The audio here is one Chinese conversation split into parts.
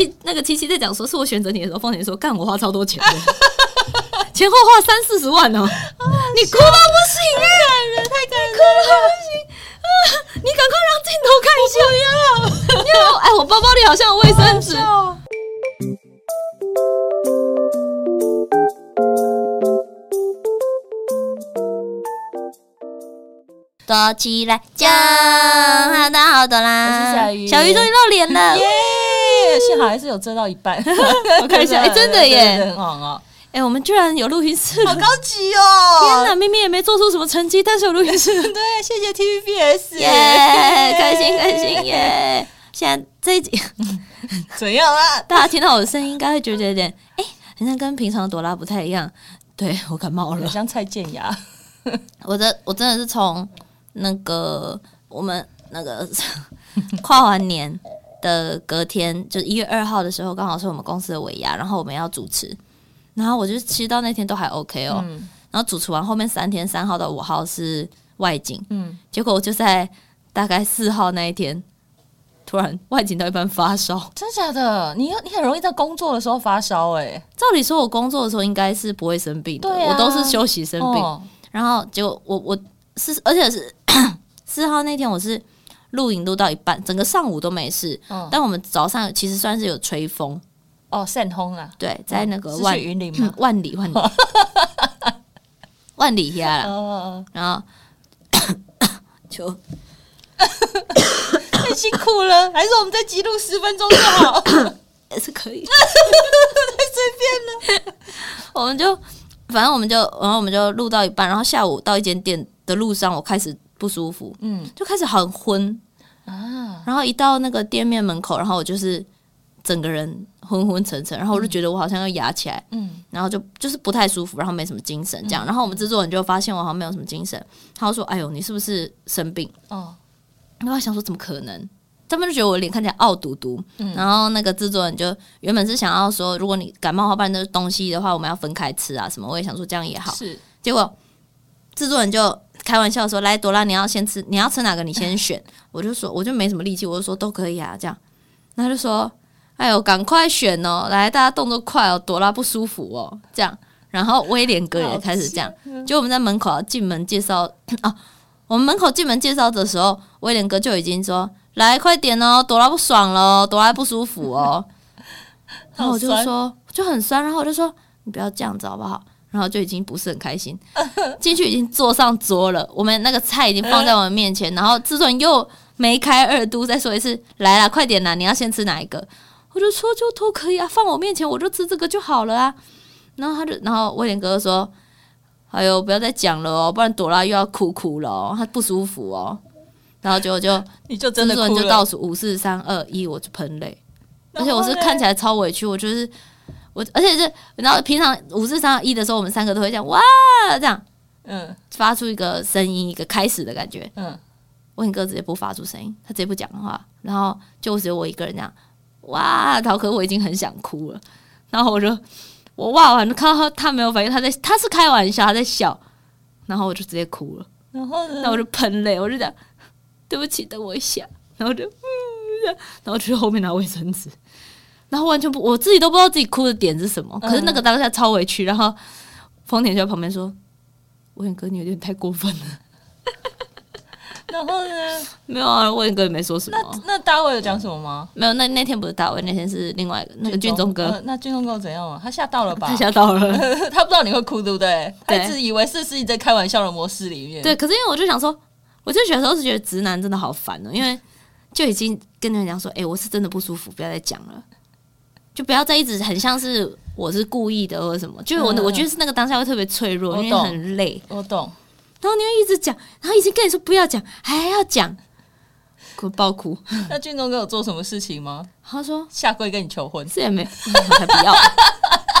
七那个七七在讲说是我选择你的时候，凤姐说干我花超多钱的，前后花三四十万哦，你哭到不行哎，感人太感人，哭到不行啊！你赶快让镜头看一下，不要，哎，我包包里好像有卫生纸。躲起来讲，好的好的啦。小鱼，小鱼终于露脸了，耶！幸好还是有遮到一半。我看一下，哎，真的耶，很好啊。哎，我们居然有录音室，好高级哦！天哪，明明也没做出什么成绩，但是有录音室。对，谢谢 TVBS，耶，开心开心耶！现在这一集怎样啊？大家听到我的声音，应该会觉得有点哎，好像跟平常的朵拉不太一样。对，我感冒了，像蔡健雅。我的我真的是从。那个我们那个跨完年的隔天，就一月二号的时候，刚好是我们公司的尾牙，然后我们要主持，然后我就其实到那天都还 OK 哦，嗯、然后主持完后面三天，三号到五号是外景，嗯，结果我就在大概四号那一天，突然外景到一半发烧，真假的？你你很容易在工作的时候发烧哎、欸？照理说我工作的时候应该是不会生病的，我都是休息生病，哦、然后结果我我是而且是。四号那天我是录影录到一半，整个上午都没事。嗯，但我们早上其实算是有吹风哦，扇风啊。对，在那个万云林 万里万里 万里下了。然后 就 太辛苦了，还是我们再记录十分钟就好，也是可以。太随便了，我们就反正我们就然后我们就录到一半，然后下午到一间店的路上，我开始。不舒服，嗯，就开始很昏。啊，然后一到那个店面门口，然后我就是整个人昏昏沉沉，然后我就觉得我好像要压起来，嗯，然后就就是不太舒服，然后没什么精神这样，然后我们制作人就发现我好像没有什么精神，他就说：“哎呦，你是不是生病？”哦，然后我想说怎么可能？他们就觉得我脸看起来傲嘟嘟，嗯，然后那个制作人就原本是想要说，如果你感冒的话，不然那东西的话，我们要分开吃啊什么，我也想说这样也好，是，结果制作人就。开玩笑说：“来，朵拉，你要先吃，你要吃哪个？你先选。”我就说：“我就没什么力气，我就说都可以啊。”这样，他就说：“哎呦，赶快选哦！来，大家动作快哦，朵拉不舒服哦。”这样，然后威廉哥也开始这样。就我们在门口要进门介绍啊，我们门口进门介绍的时候，威廉哥就已经说：“来，快点哦，朵拉不爽了，朵拉不舒服哦。”然后我就说就很酸，然后我就说：“你不要这样子好不好？”然后就已经不是很开心，进去已经坐上桌了，我们那个菜已经放在我们面前，然后制作人又梅开二度，再说一次，来啦，快点啦，你要先吃哪一个？我就说就都可以啊，放我面前我就吃这个就好了啊。然后他就，然后威廉哥哥说：“哎呦，不要再讲了哦，不然朵拉又要哭哭了哦，她不舒服哦。”然后结果就 你就真的就倒数五四三二一，我就喷泪，而且我是看起来超委屈，我就是。我而且是，然后平常五四三二一的时候，我们三个都会这样哇这样，嗯，发出一个声音，一个开始的感觉，嗯，我很哥直接不发出声音，他直接不讲话，然后就只有我一个人这样哇，然后可我已经很想哭了，然后我就我哇完，看到他他没有反应，他在他是开玩笑，他在笑，然后我就直接哭了，然后呢，那我就喷泪，我就讲对不起，等我一下，然后就嗯，然后去后面拿卫生纸。然后完全不，我自己都不知道自己哭的点是什么。可是那个当下超委屈，然后丰田就在旁边说：“威廉哥，你有点太过分了。”然后呢？没有啊，威廉哥也没说什么。那那大卫有讲什么吗？没有，那那天不是大卫，那天是另外一个那个俊忠哥。呃、那俊忠哥怎样啊？他吓到了吧？他吓到了，他不知道你会哭，对不对？对他一直以为是自己在开玩笑的模式里面。对，可是因为我就想说，我就小时候是觉得直男真的好烦哦，因为就已经跟人讲说：“哎、欸，我是真的不舒服，不要再讲了。”就不要再一直很像是我是故意的或者什么，就是我我觉得是那个当下会特别脆弱，因为很累。我懂。然后你又一直讲，然后已经跟你说不要讲，还要讲，哭爆哭。那俊东哥有做什么事情吗？他说下跪跟你求婚，这也没，我才不要。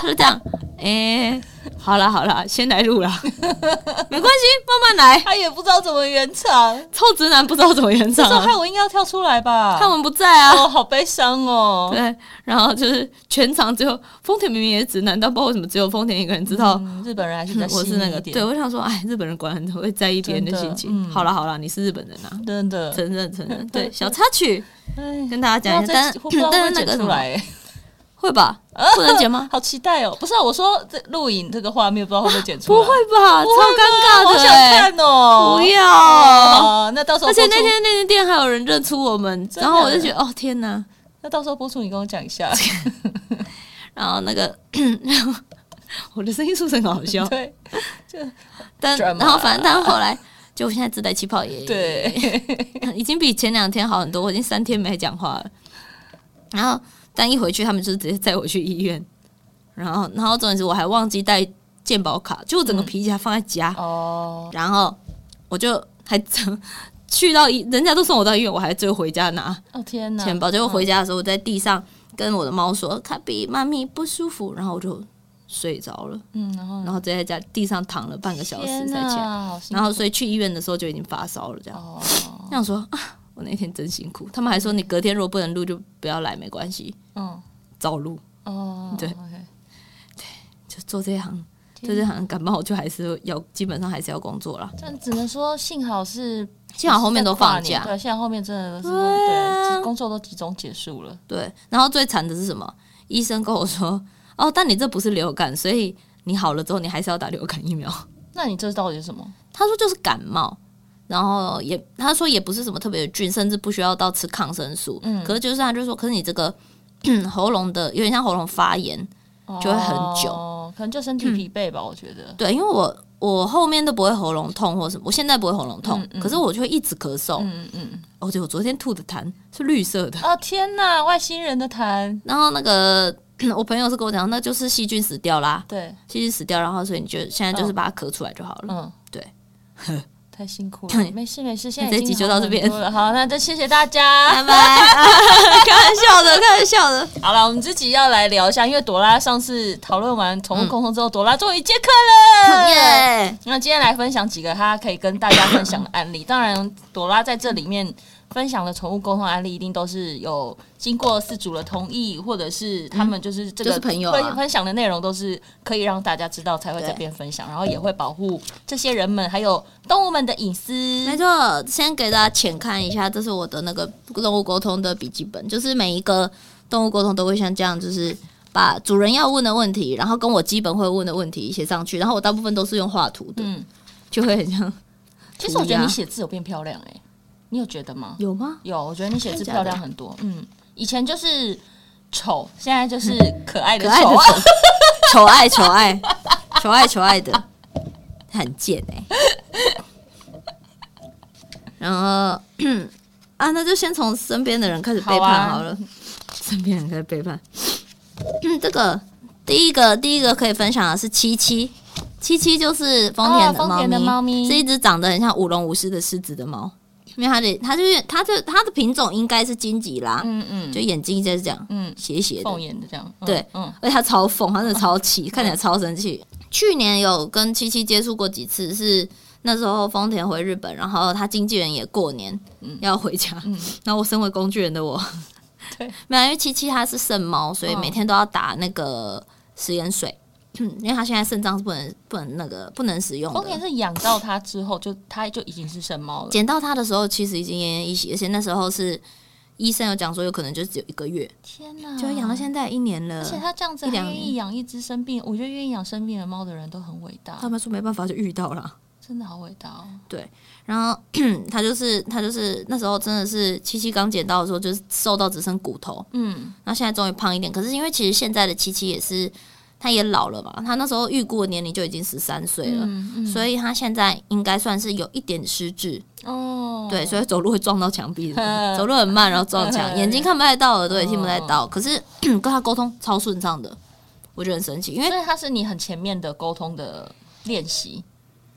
就这样。哎、欸，好了好了，先来录了，没关系，慢慢来。他也不知道怎么圆场，臭直男不知道怎么圆场。这时候汉文应该要跳出来吧？汉文不在啊，哦，好悲伤哦。对，然后就是全场只有丰田明明也是直男，但不知道为什么只有丰田一个人知道。嗯、日本人还是在。我是那个，对，我想说，哎，日本人果然很会在意别人的心情。嗯、好了好了，你是日本人啊，真的，承认承认。对，小插曲，唉跟大家讲一下，但是但是那个什么。会吧？不能剪吗？好期待哦！不是啊，我说这录影这个画面，不知道会不会剪出来？不会吧？超尴尬的，好想看哦！不要，那到时候。而且那天那间店还有人认出我们，然后我就觉得哦天哪！那到时候播出，你跟我讲一下。然后那个，我的声音是不是很好笑？对，就但然后反正但后来，就我现在自带气泡也对，已经比前两天好很多。我已经三天没讲话了，然后。但一回去，他们就是直接载我去医院，然后，然后重点是我还忘记带健保卡，就我整个皮夹放在家，嗯、哦，然后我就还去到医，人家都送我到医院，我还最后回家拿，哦天哪，钱包，结果回家的时候，我在地上跟我的猫说：“卡比，妈咪不舒服。”然后我就睡着了，嗯，然后，然后直接在家地上躺了半个小时才起来，然后所以去医院的时候就已经发烧了，这样，哦，这样说。我那天真辛苦，他们还说你隔天如果不能录就不要来，没关系。嗯，照录哦，对对，就做这行，做这行感冒就还是要，基本上还是要工作了。但只能说幸好是幸好后面都放假，对，幸好后面真的是对，工作都集中结束了。对，然后最惨的是什么？医生跟我说，哦，但你这不是流感，所以你好了之后你还是要打流感疫苗。那你这到底是什么？他说就是感冒。然后也他说也不是什么特别的菌，甚至不需要到吃抗生素。嗯，可是就是他就说，可是你这个 喉咙的有点像喉咙发炎，就会很久。哦，可能就身体疲惫吧，嗯、我觉得。对，因为我我后面都不会喉咙痛或什么，我现在不会喉咙痛，嗯嗯、可是我就会一直咳嗽。嗯嗯。哦，对，我昨天吐的痰是绿色的。哦天哪，外星人的痰。然后那个 我朋友是跟我讲，那就是细菌死掉啦。对，细菌死掉，然后所以你就现在就是把它咳出来就好了。嗯，对。太辛苦了，没事没事，现在这集就到这边了。好，那就谢谢大家，拜拜。开玩笑的，开玩笑的。好了，我们自己要来聊一下，因为朵拉上次讨论完宠物沟通之后，朵拉终于接客了。耶！那今天来分享几个她可以跟大家分享的案例。当然，朵拉在这里面。分享的宠物沟通案例一定都是有经过饲主的同意，或者是他们就是这个、嗯就是、朋友、啊、分享的内容都是可以让大家知道才会这边分享，然后也会保护这些人们还有动物们的隐私。没错，先给大家浅看一下，这是我的那个动物沟通的笔记本，就是每一个动物沟通都会像这样，就是把主人要问的问题，然后跟我基本会问的问题写上去，然后我大部分都是用画图的，嗯，就会很像。其实我觉得你写字有变漂亮哎、欸。你有觉得吗？有吗？有，我觉得你写字漂亮很多。嗯，以前就是丑，现在就是可爱的丑，丑爱丑爱丑爱丑爱的，很贱哎。然后啊，那就先从身边的人开始背叛好了。身边人开始背叛。嗯 这个第一个第一个可以分享的是七七，七七就是丰田的猫咪，的猫咪是一只长得很像舞龙舞狮的狮子的猫。因为它的，它就是，它就它的品种应该是金吉拉，嗯嗯，就眼睛就是这样，嗯，斜斜的，凤眼的这样，嗯、对，嗯，而且它超疯，它真的超气，嗯、看起来超生气。嗯、去年有跟七七接触过几次，是那时候丰田回日本，然后他经纪人也过年要回家，嗯，然后我身为工具人的我，对，没有，因为七七它是圣猫，所以每天都要打那个食盐水。嗯，因为他现在肾脏是不能不能那个不能使用的。丰田是养到它之后就它就已经是肾猫了。捡到它的时候其实已经奄奄一息，而且那时候是医生有讲说有可能就只有一个月。天哪！就养到现在一年了。而且他这样子还愿意养一只生病，我觉得愿意养生病的猫的人都很伟大。他们说没办法就遇到了，真的好伟大哦。对，然后 他就是他就是那时候真的是七七刚捡到的时候就是瘦到只剩骨头，嗯，然后现在终于胖一点。可是因为其实现在的七七也是。他也老了嘛，他那时候预估的年龄就已经十三岁了，嗯嗯、所以他现在应该算是有一点失智哦。对，所以走路会撞到墙壁，走路很慢，然后撞墙，眼睛看不太到，耳朵也听不太到。哦、可是 跟他沟通超顺畅的，我觉得很神奇，因为他是你很前面的沟通的练习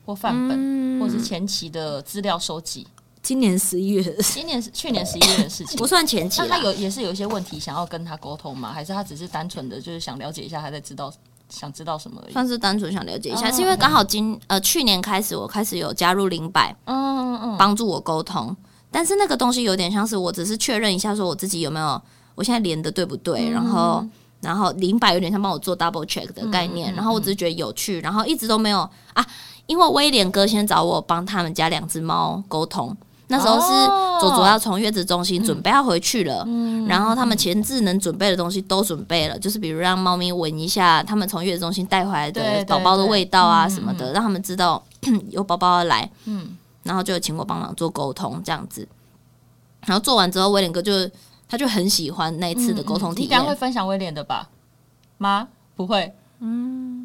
或范本，嗯、或是前期的资料收集。今年十一月，今年是去年十一月的事情，不算前期。那他有也是有一些问题想要跟他沟通吗？还是他只是单纯的就是想了解一下他在知道想知道什么而已？算是单纯想了解一下，是因为刚好今呃去年开始我开始有加入灵摆，嗯嗯嗯，帮助我沟通。但是那个东西有点像是我只是确认一下，说我自己有没有我现在连的对不对？然后然后灵摆有点像帮我做 double check 的概念。然后我只是觉得有趣，然后一直都没有啊，因为威廉哥先找我帮他们家两只猫沟通。那时候是佐佐要从月子中心准备要回去了，嗯、然后他们前置能准备的东西都准备了，就是比如让猫咪闻一下他们从月子中心带回来的宝宝的味道啊什么的，让他们知道 有宝宝要来。嗯，然后就请我帮忙做沟通这样子。然后做完之后，威廉哥就他就很喜欢那一次的沟通体验。嗯、你刚会分享威廉的吧？妈？不会。嗯。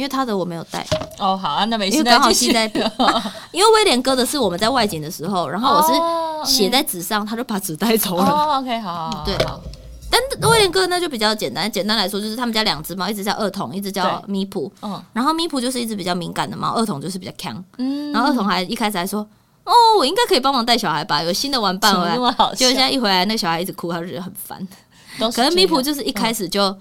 因为他的我没有带哦，好啊，那没事，因为刚好记在，因为威廉哥的是我们在外景的时候，然后我是写在纸上，他就把纸带走了。哦，OK，好，好，对，好。但威廉哥那就比较简单，简单来说就是他们家两只猫，一只叫二筒，一只叫咪普。嗯，然后咪普就是一只比较敏感的猫，二筒就是比较强。嗯，然后二筒还一开始还说，哦，我应该可以帮忙带小孩吧，有新的玩伴回来。结果现在一回来，那小孩一直哭，他就觉得很烦。可能米普就是一开始就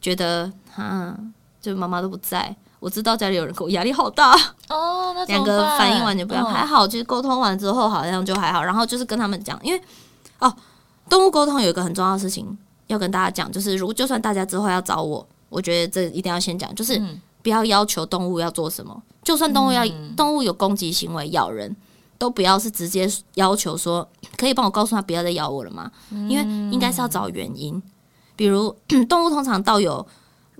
觉得，嗯，就妈妈都不在。我知道家里有人，我压力好大 哦。那两个反应完全不一样，还好，其实沟通完之后好像就还好。然后就是跟他们讲，因为哦，动物沟通有一个很重要的事情要跟大家讲，就是如果就算大家之后要找我，我觉得这一定要先讲，就是不要要求动物要做什么。就算动物要动物有攻击行为咬人，都不要是直接要求说可以帮我告诉他不要再咬我了吗？因为应该是要找原因，比如 动物通常到有。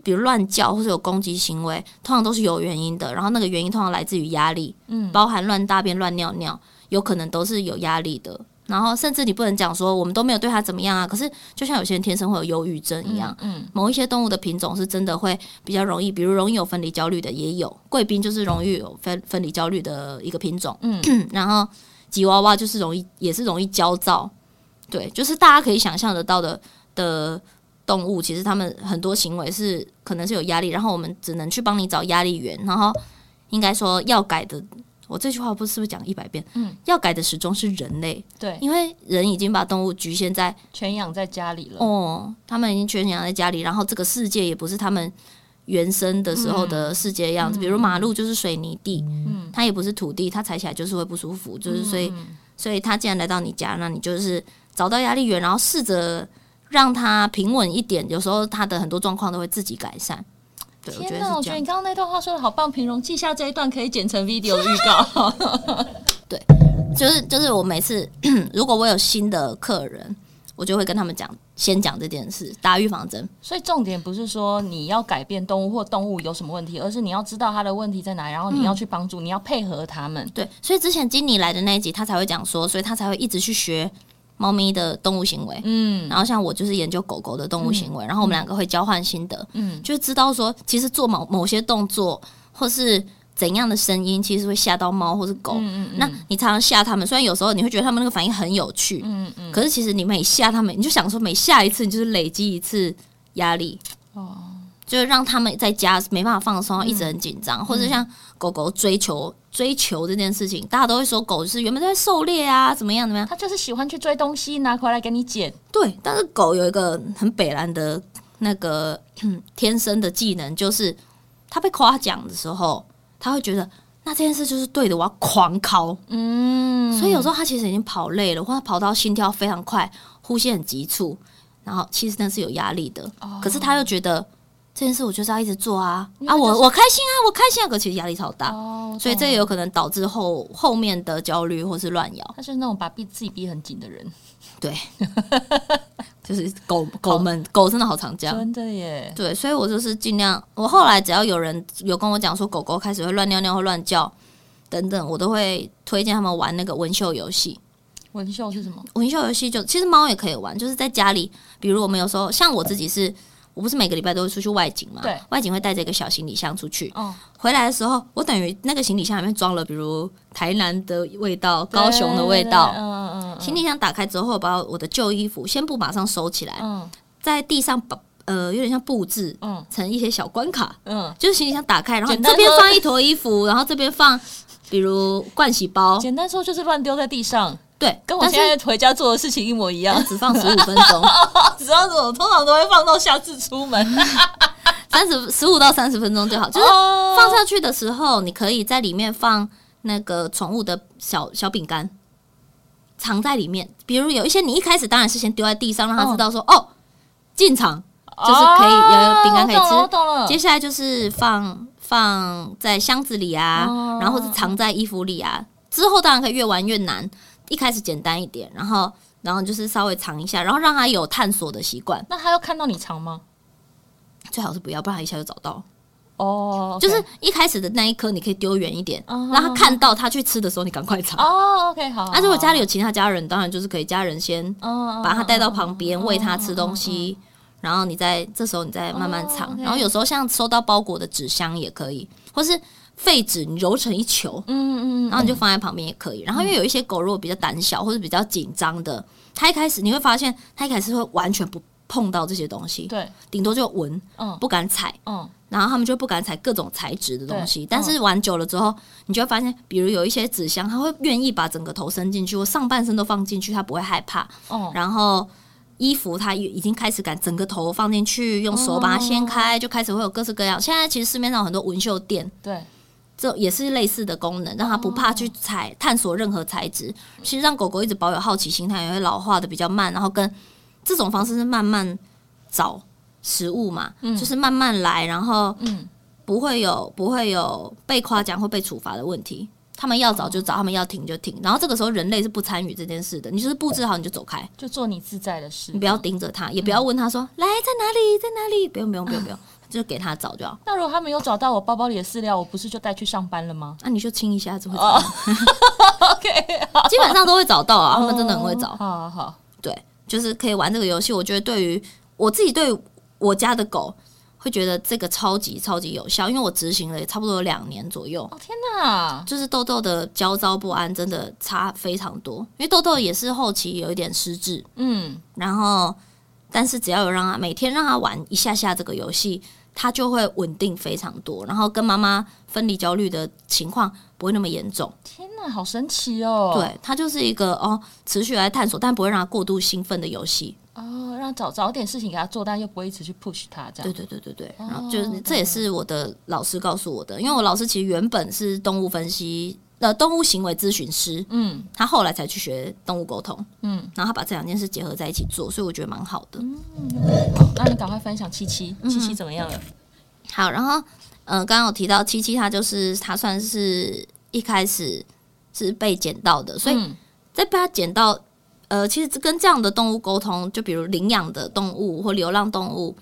比如乱叫或者有攻击行为，通常都是有原因的。然后那个原因通常来自于压力，嗯，包含乱大便、乱尿尿，有可能都是有压力的。然后甚至你不能讲说我们都没有对它怎么样啊。可是就像有些人天生会有忧郁症一样，嗯，嗯，某一些动物的品种是真的会比较容易，比如容易有分离焦虑的也有。贵宾就是容易有分分离焦虑的一个品种，嗯，然后吉娃娃就是容易也是容易焦躁，对，就是大家可以想象得到的的。动物其实他们很多行为是可能是有压力，然后我们只能去帮你找压力源，然后应该说要改的，我这句话不是不是讲一百遍？嗯，要改的始终是人类，对，因为人已经把动物局限在圈养在家里了，哦，他们已经圈养在家里，然后这个世界也不是他们原生的时候的世界样子，嗯、比如马路就是水泥地，嗯，它也不是土地，它踩起来就是会不舒服，就是所以，嗯、所以他既然来到你家，那你就是找到压力源，然后试着。让他平稳一点，有时候他的很多状况都会自己改善。对，天哪，我觉得你刚刚那段话说的好棒，平荣记下这一段可以剪成 video 预告。对，就是就是我每次 如果我有新的客人，我就会跟他们讲，先讲这件事，打预防针。所以重点不是说你要改变动物或动物有什么问题，而是你要知道它的问题在哪里，然后你要去帮助，嗯、你要配合他们。对，所以之前经理来的那一集，他才会讲说，所以他才会一直去学。猫咪的动物行为，嗯，然后像我就是研究狗狗的动物行为，嗯、然后我们两个会交换心得，嗯，就知道说其实做某某些动作或是怎样的声音，其实会吓到猫或是狗。嗯嗯，嗯，那你常常吓他们，虽然有时候你会觉得他们那个反应很有趣，嗯嗯，可是其实你每吓他们，你就想说每吓一次，你就是累积一次压力。哦。就是让他们在家没办法放松，一直很紧张，嗯、或者像狗狗追求追求这件事情，大家都会说狗是原本在狩猎啊，怎么样怎么样，它就是喜欢去追东西，拿回来给你捡。对，但是狗有一个很北然的那个 天生的技能，就是它被夸奖的时候，它会觉得那这件事就是对的，我要狂敲。嗯，所以有时候它其实已经跑累了，或者跑到心跳非常快，呼吸很急促，然后其实那是有压力的。哦、可是它又觉得。这件事我就是要一直做啊啊！我我开心啊，我开心啊，可其实压力超大，哦、所以这也有可能导致后后面的焦虑或是乱咬。他是那种把逼自己逼很紧的人，对，就是狗狗们狗真的好常这样，真的耶。对，所以我就是尽量，我后来只要有人有跟我讲说狗狗开始会乱尿尿或乱叫等等，我都会推荐他们玩那个纹绣游戏。纹绣是什么？纹绣游戏就其实猫也可以玩，就是在家里，比如我们有时候像我自己是。我不是每个礼拜都会出去外景嘛？对，外景会带着一个小行李箱出去。哦，回来的时候，我等于那个行李箱里面装了，比如台南的味道、高雄的味道。嗯嗯嗯。行李箱打开之后，把我的旧衣服先不马上收起来。嗯。在地上把呃有点像布置，嗯，成一些小关卡。嗯。就是行李箱打开，然后这边放一坨衣服，然后这边放比如盥洗包。简单说就是乱丢在地上。对，跟我现在回家做的事情一模一样，只放十五分钟，只放这种，通常都会放到下次出门，三十十五到三十分钟就好。就是放下去的时候，你可以在里面放那个宠物的小小饼干，藏在里面。比如有一些，你一开始当然是先丢在地上，让它知道说哦，进场就是可以有饼干可以吃。接下来就是放放在箱子里啊，然后是藏在衣服里啊。之后当然可以越玩越难。一开始简单一点，然后然后就是稍微藏一下，然后让他有探索的习惯。那他要看到你藏吗？最好是不要，不然他一下就找到。哦，就是一开始的那一颗，你可以丢远一点，让他看到他去吃的时候，你赶快藏。哦，OK，好。那如果家里有其他家人，当然就是可以家人先把他带到旁边喂他吃东西，然后你再这时候你再慢慢藏。然后有时候像收到包裹的纸箱也可以，或是废纸你揉成一球，嗯嗯，然后你就放在旁边也可以。然后因为有一些狗如果比较胆小或者比较紧张的，它一开始你会发现它一开始会完全不碰到这些东西，对，顶多就闻，嗯，不敢踩，嗯。然后他们就不敢踩各种材质的东西，但是玩久了之后，你就会发现，比如有一些纸箱，它会愿意把整个头伸进去，或上半身都放进去，它不会害怕。哦。然后衣服它已经开始敢整个头放进去，用手把它掀开，就开始会有各式各样。现在其实市面上有很多纹绣店，对，这也是类似的功能，让它不怕去采探索任何材质。其实让狗狗一直保有好奇心，它也会老化的比较慢。然后跟这种方式是慢慢找。食物嘛，嗯、就是慢慢来，然后不会有不会有被夸奖或被处罚的问题。他们要找就找，哦、他们要停就停。然后这个时候人类是不参与这件事的，你就是布置好你就走开，就做你自在的事。你不要盯着他，也不要问他说、嗯、来在哪里在哪里，不用不用不用不用，就给他找就好。那如果他没有找到我包包里的饲料，我不是就带去上班了吗？那、啊、你就亲一下就会找到。哦、OK，基本上都会找到啊，他们真的很会找。哦、好好好，对，就是可以玩这个游戏。我觉得对于我自己对。我家的狗会觉得这个超级超级有效，因为我执行了也差不多有两年左右。哦天哪！就是豆豆的焦躁不安真的差非常多，因为豆豆也是后期有一点失智，嗯，然后但是只要有让他每天让他玩一下下这个游戏，他就会稳定非常多，然后跟妈妈分离焦虑的情况不会那么严重。天哪，好神奇哦！对，它就是一个哦持续来探索，但不会让他过度兴奋的游戏。哦，让找找点事情给他做，但又不会一直去 push 他这样。对对对对对，然后就是这也是我的老师告诉我的，因为我老师其实原本是动物分析呃动物行为咨询师，嗯，他后来才去学动物沟通，嗯，然后他把这两件事结合在一起做，所以我觉得蛮好的。嗯，好，那你赶快分享七七，七七怎么样了？好，然后嗯，刚刚有提到七七，他就是他算是一开始是被捡到的，所以在被他捡到。呃，其实跟这样的动物沟通，就比如领养的动物或流浪动物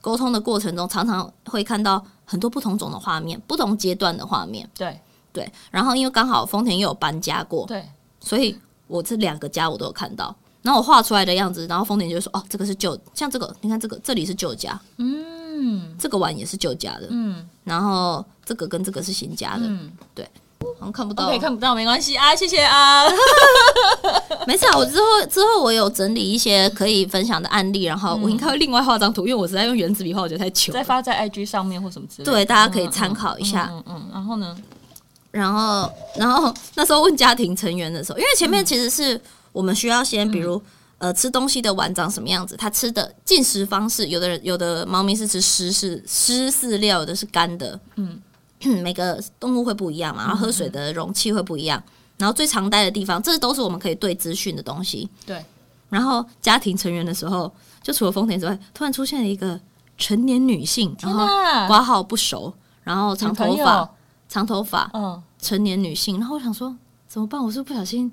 沟通的过程中，常常会看到很多不同种的画面，不同阶段的画面。对对，然后因为刚好丰田也有搬家过，对，所以我这两个家我都有看到。然后我画出来的样子，然后丰田就说：“哦，这个是旧，像这个，你看这个，这里是旧家，嗯，这个碗也是旧家的，嗯，然后这个跟这个是新家的，嗯，对。”好像看不到，okay, 看不到没关系啊，谢谢啊，没事啊。我之后之后我有整理一些可以分享的案例，然后我应该会另外画张图，因为我实在用原子笔画，我觉得太糗。再发在 IG 上面或什么之类的，对，大家可以参考一下。嗯嗯，嗯，然后呢？然后然后那时候问家庭成员的时候，因为前面其实是我们需要先，比如、嗯、呃吃东西的碗长什么样子，它吃的进食方式，有的人有的猫咪是吃湿是湿饲料，有的是干的，嗯。每个动物会不一样嘛，然后喝水的容器会不一样，然后最常待的地方，这都是我们可以对资讯的东西。对，然后家庭成员的时候，就除了丰田之外，突然出现了一个成年女性，然后挂号不熟，然后长头发，长头发，嗯，成年女性，然后我想说怎么办？我是不小心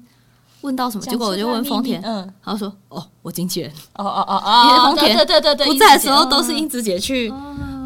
问到什么？结果我就问丰田，嗯，然后说哦，我经纪人，哦哦哦哦，因为丰田对对对对不在的时候都是英子姐去。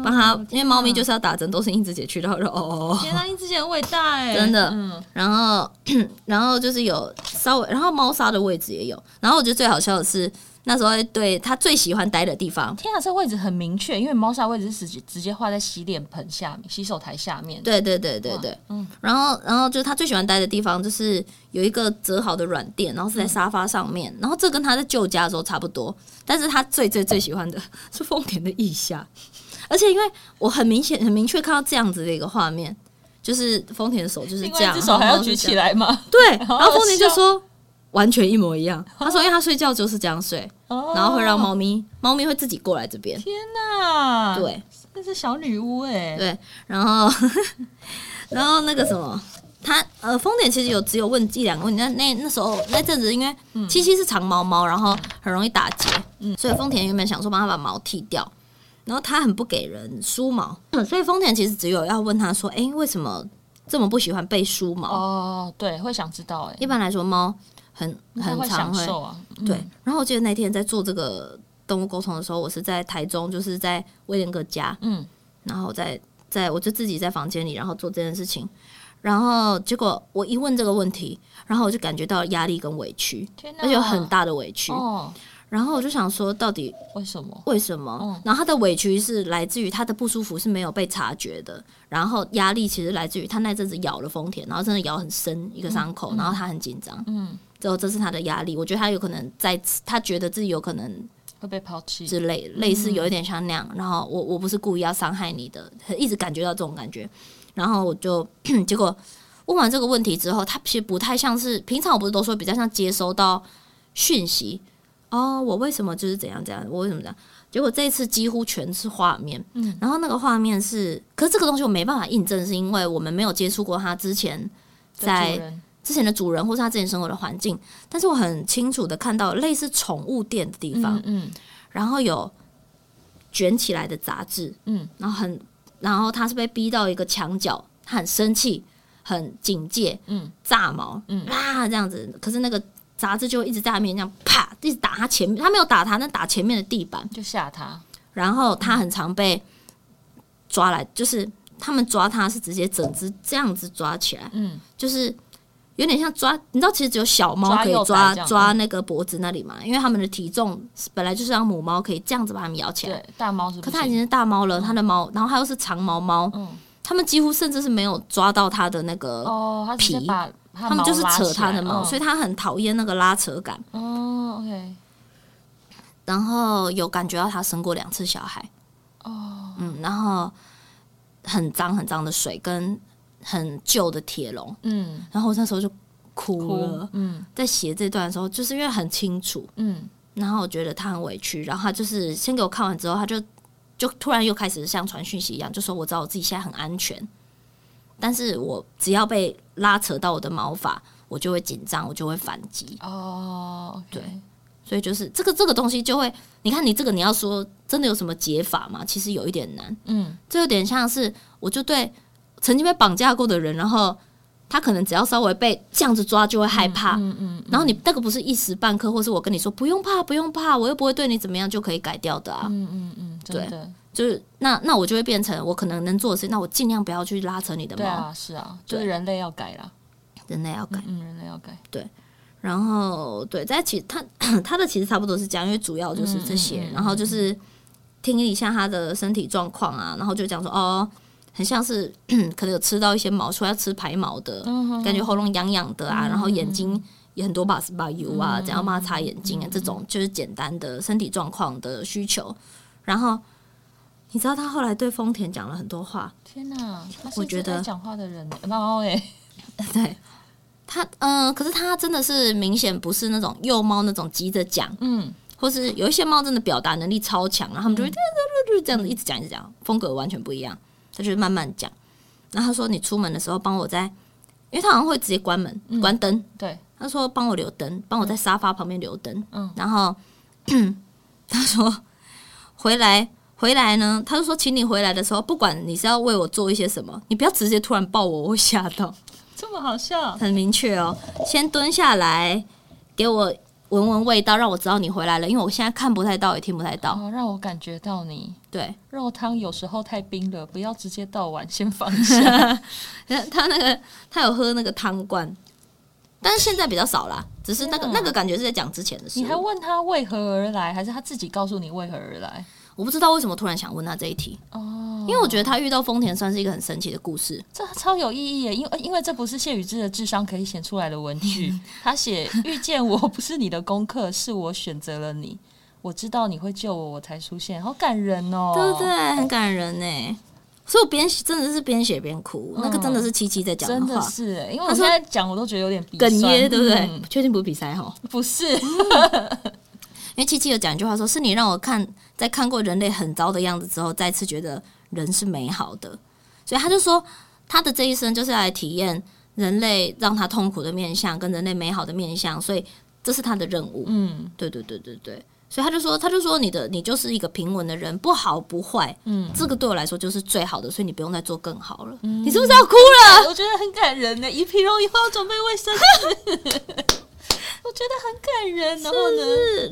帮他，因为猫咪就是要打针，都是英子姐去。然后说哦，天哪，英子姐很伟大哎，真的。嗯，然后 然后就是有稍微，然后猫砂的位置也有。然后我觉得最好笑的是那时候对他最喜欢待的地方。天啊，这位置很明确，因为猫砂位置是直接直接画在洗脸盆下面、洗手台下面。对对对对对，嗯。然后然后就是他最喜欢待的地方，就是有一个折好的软垫，然后是在沙发上面。然后这跟他在旧家的时候差不多，但是他最最最喜欢的 是丰田的腋下。而且因为我很明显、很明确看到这样子的一个画面，就是丰田的手就是这样，手还要举起来吗？对，然后丰田就说完全一模一样。他说，因为他睡觉就是这样睡，然后会让猫咪，猫咪会自己过来这边。天哪，对，那是小女巫哎。对，然后，然后那个什么，他呃，丰田其实有只有问一两个问题。那那那时候那阵子，因为七七是长毛猫，然后很容易打结，嗯，所以丰田原本想说帮他把毛剃掉。然后他很不给人梳毛，所以丰田其实只有要问他说：“哎，为什么这么不喜欢被梳毛？”哦，对，会想知道。哎，一般来说，猫很很常会，啊嗯、对。然后我记得那天在做这个动物沟通的时候，我是在台中，就是在威廉哥家，嗯，然后在在我就自己在房间里，然后做这件事情，然后结果我一问这个问题，然后我就感觉到压力跟委屈，而且有很大的委屈。哦然后我就想说，到底为什么？为什么？嗯、然后他的委屈是来自于他的不舒服是没有被察觉的，然后压力其实来自于他那阵子咬了丰田，然后真的咬很深一个伤口，嗯、然后他很紧张，嗯，之后这是他的压力。我觉得他有可能在，他觉得自己有可能会被抛弃之类，类似有一点像那样。然后我我不是故意要伤害你的，一直感觉到这种感觉。然后我就结果问完这个问题之后，他其实不太像是平常，我不是都说比较像接收到讯息。哦，我为什么就是怎样怎样？我为什么这样？结果这一次几乎全是画面，嗯，然后那个画面是，可是这个东西我没办法印证，是因为我们没有接触过他之前在之前的主人，或是他之前生活的环境。但是我很清楚的看到类似宠物店的地方，嗯，嗯，然后有卷起来的杂志，嗯，然后很，然后他是被逼到一个墙角，他很生气，很警戒，嗯，炸毛，嗯啊这样子，可是那个。杂志就一直在他面前这样啪，一直打他前面，他没有打他，那打前面的地板就吓他。然后他很常被抓来，就是他们抓他是直接整只这样子抓起来，嗯，就是有点像抓，你知道其实只有小猫可以抓抓，抓那个脖子那里嘛，因为它们的体重本来就是让母猫可以这样子把它们咬起来，对，大猫是，可它已经是大猫了，它的毛，然后它又是长毛猫，嗯，他们几乎甚至是没有抓到它的那个哦，皮。它们就是扯它的毛，哦、所以它很讨厌那个拉扯感。哦，OK。然后有感觉到它生过两次小孩。哦，嗯，然后很脏很脏的水跟很旧的铁笼。嗯，然后我那时候就哭了。嗯，在写这段的时候，就是因为很清楚。嗯，然后我觉得他很委屈，然后他就是先给我看完之后，他就就突然又开始像传讯息一样，就说我知道我自己现在很安全。但是我只要被拉扯到我的毛发，我就会紧张，我就会反击。哦，oh, okay. 对，所以就是这个这个东西就会，你看你这个你要说真的有什么解法吗？其实有一点难。嗯，这有点像是我就对曾经被绑架过的人，然后他可能只要稍微被这样子抓就会害怕。嗯嗯。然后你那个不是一时半刻，或是我跟你说不用怕不用怕，我又不会对你怎么样就可以改掉的啊。嗯嗯嗯，对。就是那那我就会变成我可能能做的事，那我尽量不要去拉扯你的毛。对啊，是啊，就是人类要改啦，人类要改，嗯，人类要改。对，然后对，在其实他 他的其实差不多是这样，因为主要就是这些，然后就是听一下他的身体状况啊，然后就讲说哦，很像是 可能有吃到一些毛，说要吃排毛的，感觉喉咙痒痒的啊，然后眼睛也很多把把油啊，怎样帮他擦眼睛啊，这种就是简单的身体状况的需求，然后。你知道他后来对丰田讲了很多话。天哪，我觉得讲话的人，然后哎，对，他嗯、呃，可是他真的是明显不是那种幼猫那种急着讲，嗯，或是有一些猫真的表达能力超强，然后他们就会这样子一直讲一直讲，风格完全不一样。他就是慢慢讲，然后他说你出门的时候帮我在，因为他好像会直接关门关灯，对，他说帮我留灯，帮我在沙发旁边留灯，嗯，然后他说回来。回来呢，他就说，请你回来的时候，不管你是要为我做一些什么，你不要直接突然抱我，我会吓到。这么好笑，很明确哦。先蹲下来，给我闻闻味道，让我知道你回来了，因为我现在看不太到，也听不太到。哦，让我感觉到你。对，肉汤有时候太冰了，不要直接倒碗，先放下。他那个，他有喝那个汤罐，但是现在比较少啦。只是那个、啊、那个感觉是在讲之前的事。你还问他为何而来，还是他自己告诉你为何而来？我不知道为什么突然想问他这一题哦，因为我觉得他遇到丰田算是一个很神奇的故事，这超有意义耶！因为因为这不是谢宇之的智商可以写出来的文句，他写遇见我不是你的功课，是我选择了你，我知道你会救我，我才出现，好感人哦，对不对？很感人呢，所以我边写真的是边写边哭，嗯、那个真的是七七在讲的话，真的是，因为我现在讲我都觉得有点哽咽，对不对？嗯、确定不是比赛哈？不是。因为七七有讲一句话说，说是你让我看，在看过人类很糟的样子之后，再次觉得人是美好的。所以他就说，他的这一生就是来体验人类让他痛苦的面相，跟人类美好的面相。所以这是他的任务。嗯，对对对对对。所以他就说，他就说你的你就是一个平稳的人，不好不坏。嗯，这个对我来说就是最好的，所以你不用再做更好了。嗯，你是不是要哭了？我觉得很感人呢。一皮肉以后要准备卫生纸。我觉得很感人。然后呢，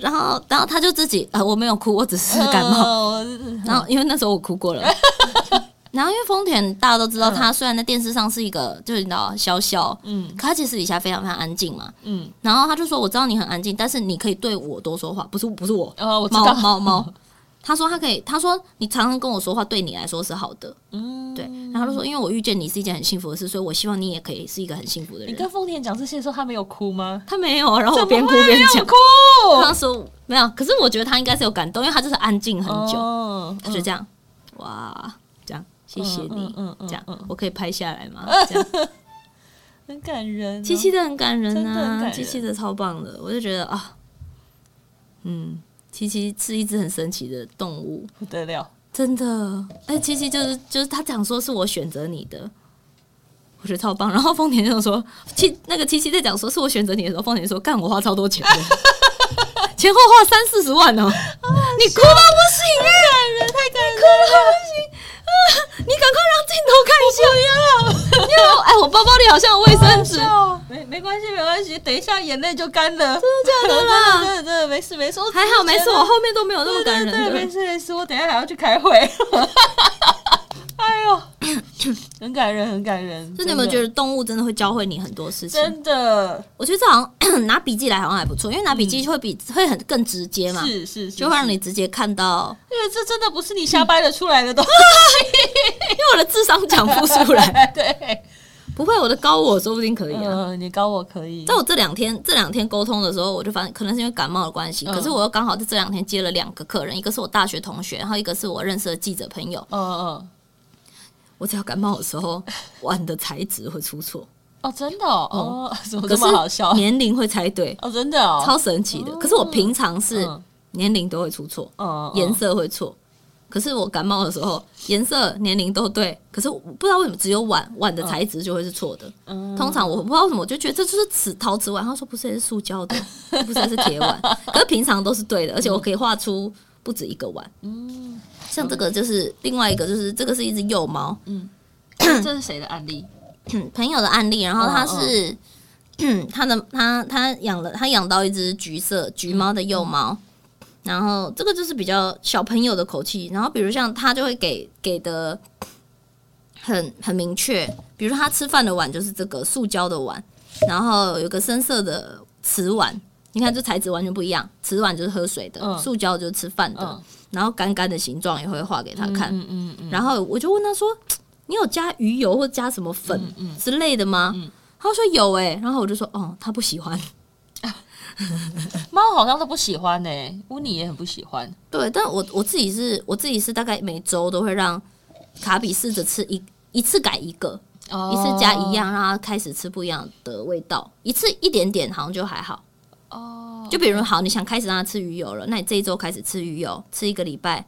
然后然后他就自己呃，我没有哭，我只是感冒。嗯、然后因为那时候我哭过了。然后因为丰田大家都知道，他虽然在电视上是一个、嗯、就是你知道小小，嗯，可他其实私底下非常非常安静嘛，嗯。然后他就说：“我知道你很安静，但是你可以对我多说话，不是不是我，哦，我知道猫猫猫。” 他说：“他可以，他说你常常跟我说话，对你来说是好的，嗯，对。然后他就说，因为我遇见你是一件很幸福的事，所以我希望你也可以是一个很幸福的人。”你跟丰田讲这些的时候，他没有哭吗？他没有，然后我边哭边讲。哭。他说没有，可是我觉得他应该是有感动，因为他就是安静很久，哦、他就这样，嗯、哇。谢谢你，嗯嗯，这样我可以拍下来吗？这样很感人，七七的很感人啊，七七的超棒的，我就觉得啊，嗯，七七是一只很神奇的动物，不得了，真的。哎，七七就是就是他讲说是我选择你的，我觉得超棒。然后丰田就说七那个七七在讲说是我选择你的时候，丰田说干我花超多钱的，前后花三四十万呢，你哭到不行，太感人，太感人，哭到不行。你赶快让镜头看一下！不要，要哎，我包包里好像有卫生纸。没没关系，没关系，等一下眼泪就干了。真的假的啦？真的真的没事没事，还好没事，我后面都没有那么感人。对，没事没事，我等一下还要去开会。哎呦，很感人，很感人。就你有没有觉得动物真的会教会你很多事情？真的，我觉得这好像 拿笔记来好像还不错，因为拿笔记会比会很更直接嘛。是是，就会让你直接看到。因为这真的不是你瞎掰的出来的东西，因为我的智商讲不出来。对，不会，我的高我说不定可以啊。你高我可以。在我这两天这两天沟通的时候，我就发现可能是因为感冒的关系，可是我又刚好在这两天接了两个客人，一个是我大学同学，然后一个是我认识的记者朋友。嗯嗯。我只要感冒的时候，碗的材质会出错哦，真的哦，怎么这么好笑？年龄会猜对哦，真的哦，超神奇的。可是我平常是年龄都会出错，颜色会错。可是我感冒的时候，颜色、年龄都对。可是我不知道为什么只有碗碗的材质就会是错的。通常我不知道为什么，我就觉得这就是瓷陶瓷碗。他说不是，是塑胶的，不是，是铁碗。可是平常都是对的，而且我可以画出不止一个碗。嗯。像这个就是另外一个，就是这个是一只幼猫。嗯，这是谁的案例？朋友的案例。然后他是，他的他他养了他养到一只橘色橘猫的幼猫。然后这个就是比较小朋友的口气。然后比如像他就会给给的很很明确，比如他吃饭的碗就是这个塑胶的碗，然后有个深色的瓷碗。你看这材质完全不一样，瓷碗就是喝水的，塑胶就是吃饭的。然后干干的形状也会画给他看，嗯嗯嗯、然后我就问他说：“你有加鱼油或加什么粉之类的吗？”他说有哎、欸，然后我就说：“哦，他不喜欢。”猫好像都不喜欢呢、欸，乌尼也很不喜欢。对，但我我自己是我自己是大概每周都会让卡比试着吃一一次改一个，哦、一次加一样，让他开始吃不一样的味道，一次一点点好像就还好。哦，就比如好，你想开始让他吃鱼油了，那你这一周开始吃鱼油，吃一个礼拜，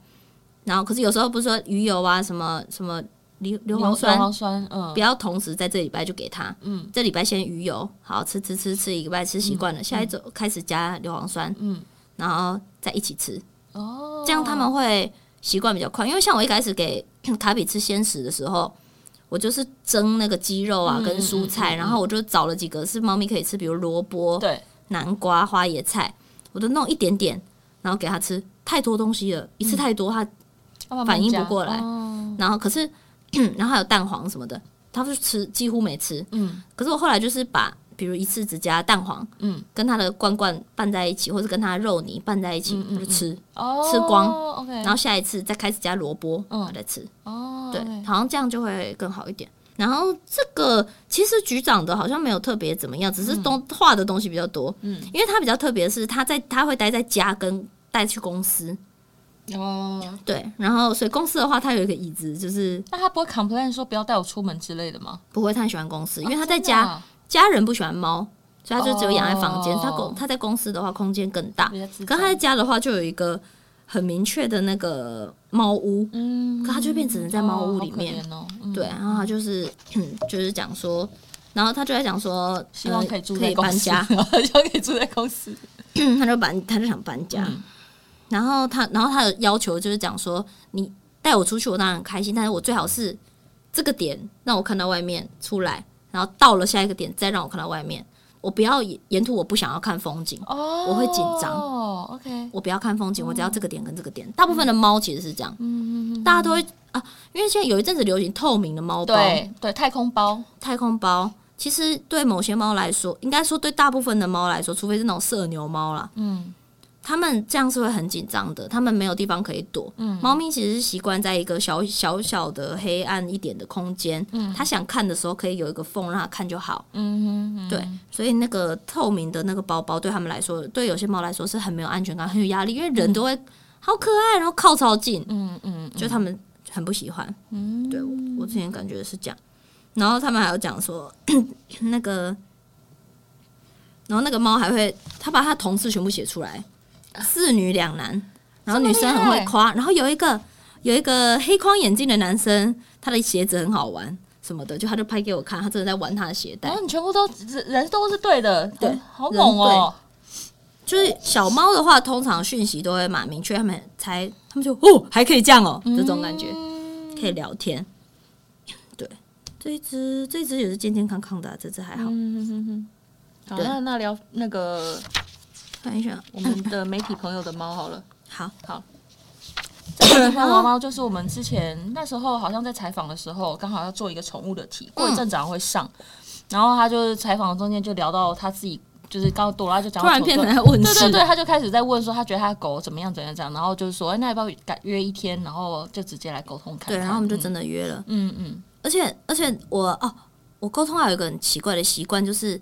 然后可是有时候不是说鱼油啊，什么什么硫硫磺酸，硫磺酸，嗯，不要同时在这礼拜就给他，嗯，这礼拜先鱼油，好吃吃吃吃一个礼拜吃习惯了，嗯、下一周开始加硫磺酸，嗯，然后再一起吃，哦，这样他们会习惯比较快，因为像我一开始给 卡比吃鲜食的时候，我就是蒸那个鸡肉啊跟蔬菜，然后我就找了几个是猫咪可以吃，比如萝卜，对。南瓜、花椰菜，我都弄一点点，然后给他吃。太多东西了，一次太多，他反应不过来。然后可是，然后还有蛋黄什么的，他就吃几乎没吃。嗯，可是我后来就是把，比如一次只加蛋黄，嗯，跟他的罐罐拌在一起，或者跟他的肉泥拌在一起，我就吃，吃光。然后下一次再开始加萝卜，我再吃。哦，对，好像这样就会更好一点。然后这个其实局长的好像没有特别怎么样，只是东画的东西比较多。嗯，因为他比较特别的是他在他会待在家跟带去公司。哦，对，然后所以公司的话，他有一个椅子，就是那他不会 complain 说不要带我出门之类的吗？不会，他很喜欢公司，因为他在家、啊、家人不喜欢猫，所以他就只有养在房间。哦、他公他在公司的话空间更大，可他在家的话就有一个。很明确的那个猫屋，嗯，可他就变只能在猫屋里面，哦哦嗯、对，然后他就是就是讲说，然后他就在讲说，希望可以住在可以搬家，希望可以住在公司，他就搬，他就想搬家，嗯、然后他，然后他的要求就是讲说，你带我出去，我当然很开心，但是我最好是这个点让我看到外面出来，然后到了下一个点再让我看到外面。我不要沿途我不想要看风景，哦，我会紧张。哦，OK，我不要看风景，我只要这个点跟这个点。大部分的猫其实是这样，嗯，大家都会啊，因为现在有一阵子流行透明的猫包，对对，太空包，太空包。其实对某些猫来说，应该说对大部分的猫来说，除非是那种色牛猫啦，嗯。他们这样是会很紧张的，他们没有地方可以躲。嗯，猫咪其实是习惯在一个小小小的黑暗一点的空间。嗯，它想看的时候可以有一个缝让它看就好。嗯哼，对，所以那个透明的那个包包对他们来说，对有些猫来说是很没有安全感、很有压力，因为人都会好可爱，然后靠超近。嗯嗯，就他们很不喜欢。嗯，对，我之前感觉是这样。然后他们还有讲说 那个，然后那个猫还会，他把他同事全部写出来。四女两男，然后女生很会夸，然后有一个有一个黑框眼镜的男生，他的鞋子很好玩什么的，就他就拍给我看，他真的在玩他的鞋带。然后你全部都人都是对的，对，好猛哦！就是小猫的话，通常讯息都会蛮明确，他们才他们就哦还可以这样哦，这种感觉可以聊天。对，这一只这一只也是健健康康的，啊，这只还好。嗯好，那那聊那个。看一下我们的媒体朋友的猫好了，好 好。这 个地方的猫就是我们之前那时候好像在采访的时候，刚好要做一个宠物的题，过一阵子会上。然后他就是采访的中间就聊到他自己，就是刚刚朵拉就讲，突然变成在问，对对对，他就开始在问说他觉得他的狗怎么样怎样怎样，然后就是说，哎，那要不要改约一天，然后就直接来沟通看看。对，然后我们就真的约了。嗯嗯。而且而且我哦，我沟通还有一个很奇怪的习惯，就是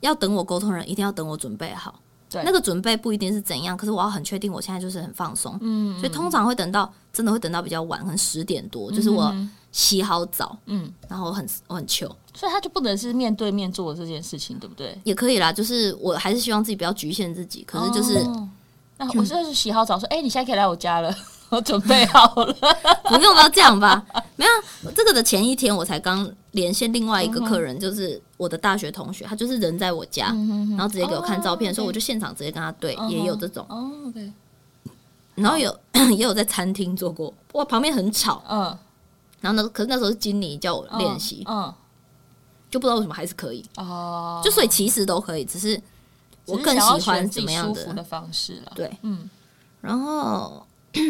要等我沟通人一定要等我准备好。对。那个准备不一定是怎样，可是我要很确定，我现在就是很放松，嗯，所以通常会等到真的会等到比较晚，可能十点多，嗯、就是我洗好澡，嗯，然后我很我很糗，所以他就不能是面对面做这件事情，对不对？也可以啦，就是我还是希望自己不要局限自己，可是就是，哦、那我现在是洗好澡说，哎、你现在可以来我家了。我准备好了，不用到这样吧？没有，这个的前一天我才刚连线另外一个客人，就是我的大学同学，他就是人在我家，然后直接给我看照片，所以我就现场直接跟他对，也有这种。然后有 也有在餐厅做过，哇，旁边很吵，嗯。然后呢，可是那时候是经理叫我练习，嗯，就不知道为什么还是可以哦。就所以其实都可以，只是我更喜欢怎么样的方式了。对，嗯。然后。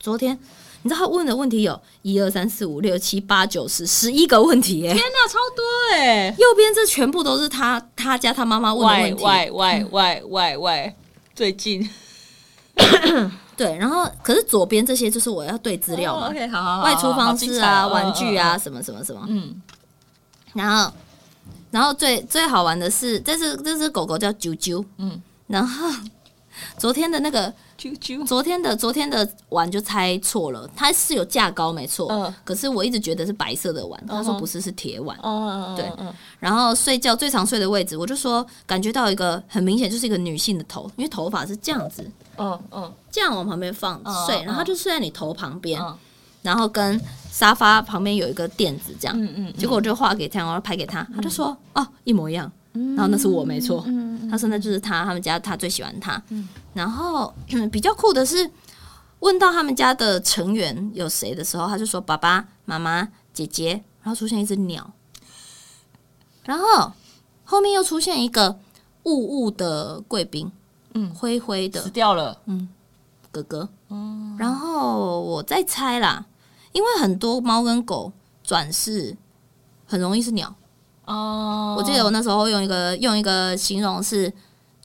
昨天，你知道他问的问题有一二三四五六七八九十十一个问题耶！天哪，超多哎！右边这全部都是他他家他妈妈问的问题。喂喂喂喂喂，最近 对，然后可是左边这些就是我要对资料嘛。OK，好好好，外出方式啊，玩具啊，什么什么什么。嗯。然后，然后最最好玩的是，这只这只狗狗叫啾啾。嗯。然后 昨天的那个。昨天的昨天的碗就猜错了，它是有架高没错，嗯、可是我一直觉得是白色的碗，他说不是，是铁碗。嗯、对，嗯、然后睡觉最常睡的位置，我就说感觉到一个很明显就是一个女性的头，因为头发是这样子，嗯嗯，这样往旁边放睡，然后就睡在你头旁边，然后跟沙发旁边有一个垫子这样，嗯嗯，结果我就画给他，然后拍给他，他就说哦一模一样。然后那是我没错，他说那就是他，他们家他最喜欢他。然后 比较酷的是，问到他们家的成员有谁的时候，他就说爸爸妈妈姐姐，然后出现一只鸟，然后后面又出现一个雾雾的贵宾，嗯，灰灰的。死掉了，嗯，哥哥，然后我再猜啦，因为很多猫跟狗转世很容易是鸟。哦，我记得我那时候用一个用一个形容是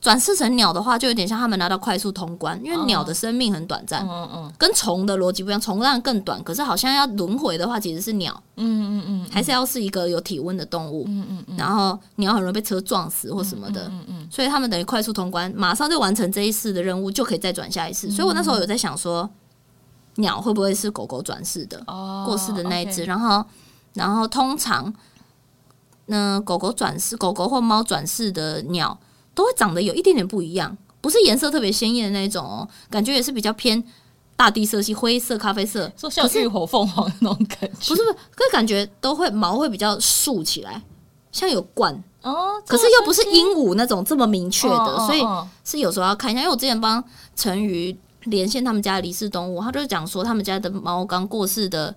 转世成鸟的话，就有点像他们拿到快速通关，因为鸟的生命很短暂，嗯嗯，跟虫的逻辑不一样，虫当然更短，可是好像要轮回的话，其实是鸟，嗯嗯嗯，还是要是一个有体温的动物，嗯嗯嗯，然后鸟很容易被车撞死或什么的，嗯嗯，所以他们等于快速通关，马上就完成这一次的任务，就可以再转下一次。所以我那时候有在想说，鸟会不会是狗狗转世的，过世的那一只？然后，然后通常。那狗狗转世，狗狗或猫转世的鸟都会长得有一点点不一样，不是颜色特别鲜艳的那种哦，感觉也是比较偏大地色系，灰色、咖啡色，说像浴火凤凰那种感觉。不是不是，可是感觉都会毛会比较竖起来，像有冠哦。可是又不是鹦鹉那种这么明确的，所以是有时候要看一下。因为我之前帮陈瑜连线他们家的离世动物，他就讲说他们家的猫刚过世的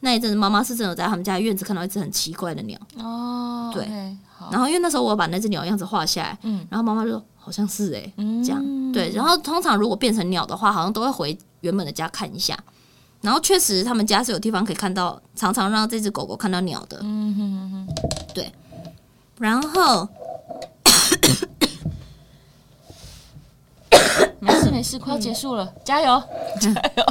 那一阵子妈妈是真的在他们家院子看到一只很奇怪的鸟哦，对 okay, 然后因为那时候我把那只鸟样子画下来，嗯，然后妈妈就说好像是哎、欸，嗯，这样对，然后通常如果变成鸟的话，好像都会回原本的家看一下，然后确实他们家是有地方可以看到，常常让这只狗狗看到鸟的，嗯哼哼哼，对，然后。没事没事，快要结束了，嗯、加油 加油！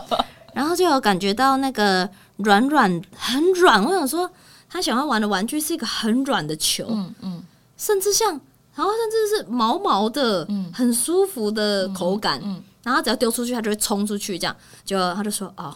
然后就有感觉到那个软软很软，我想说他喜欢玩的玩具是一个很软的球，嗯嗯，甚至像，然后甚至是毛毛的，嗯，很舒服的口感，嗯，嗯，然后只要丢出去，他就会冲出去，这样。就他就说哦，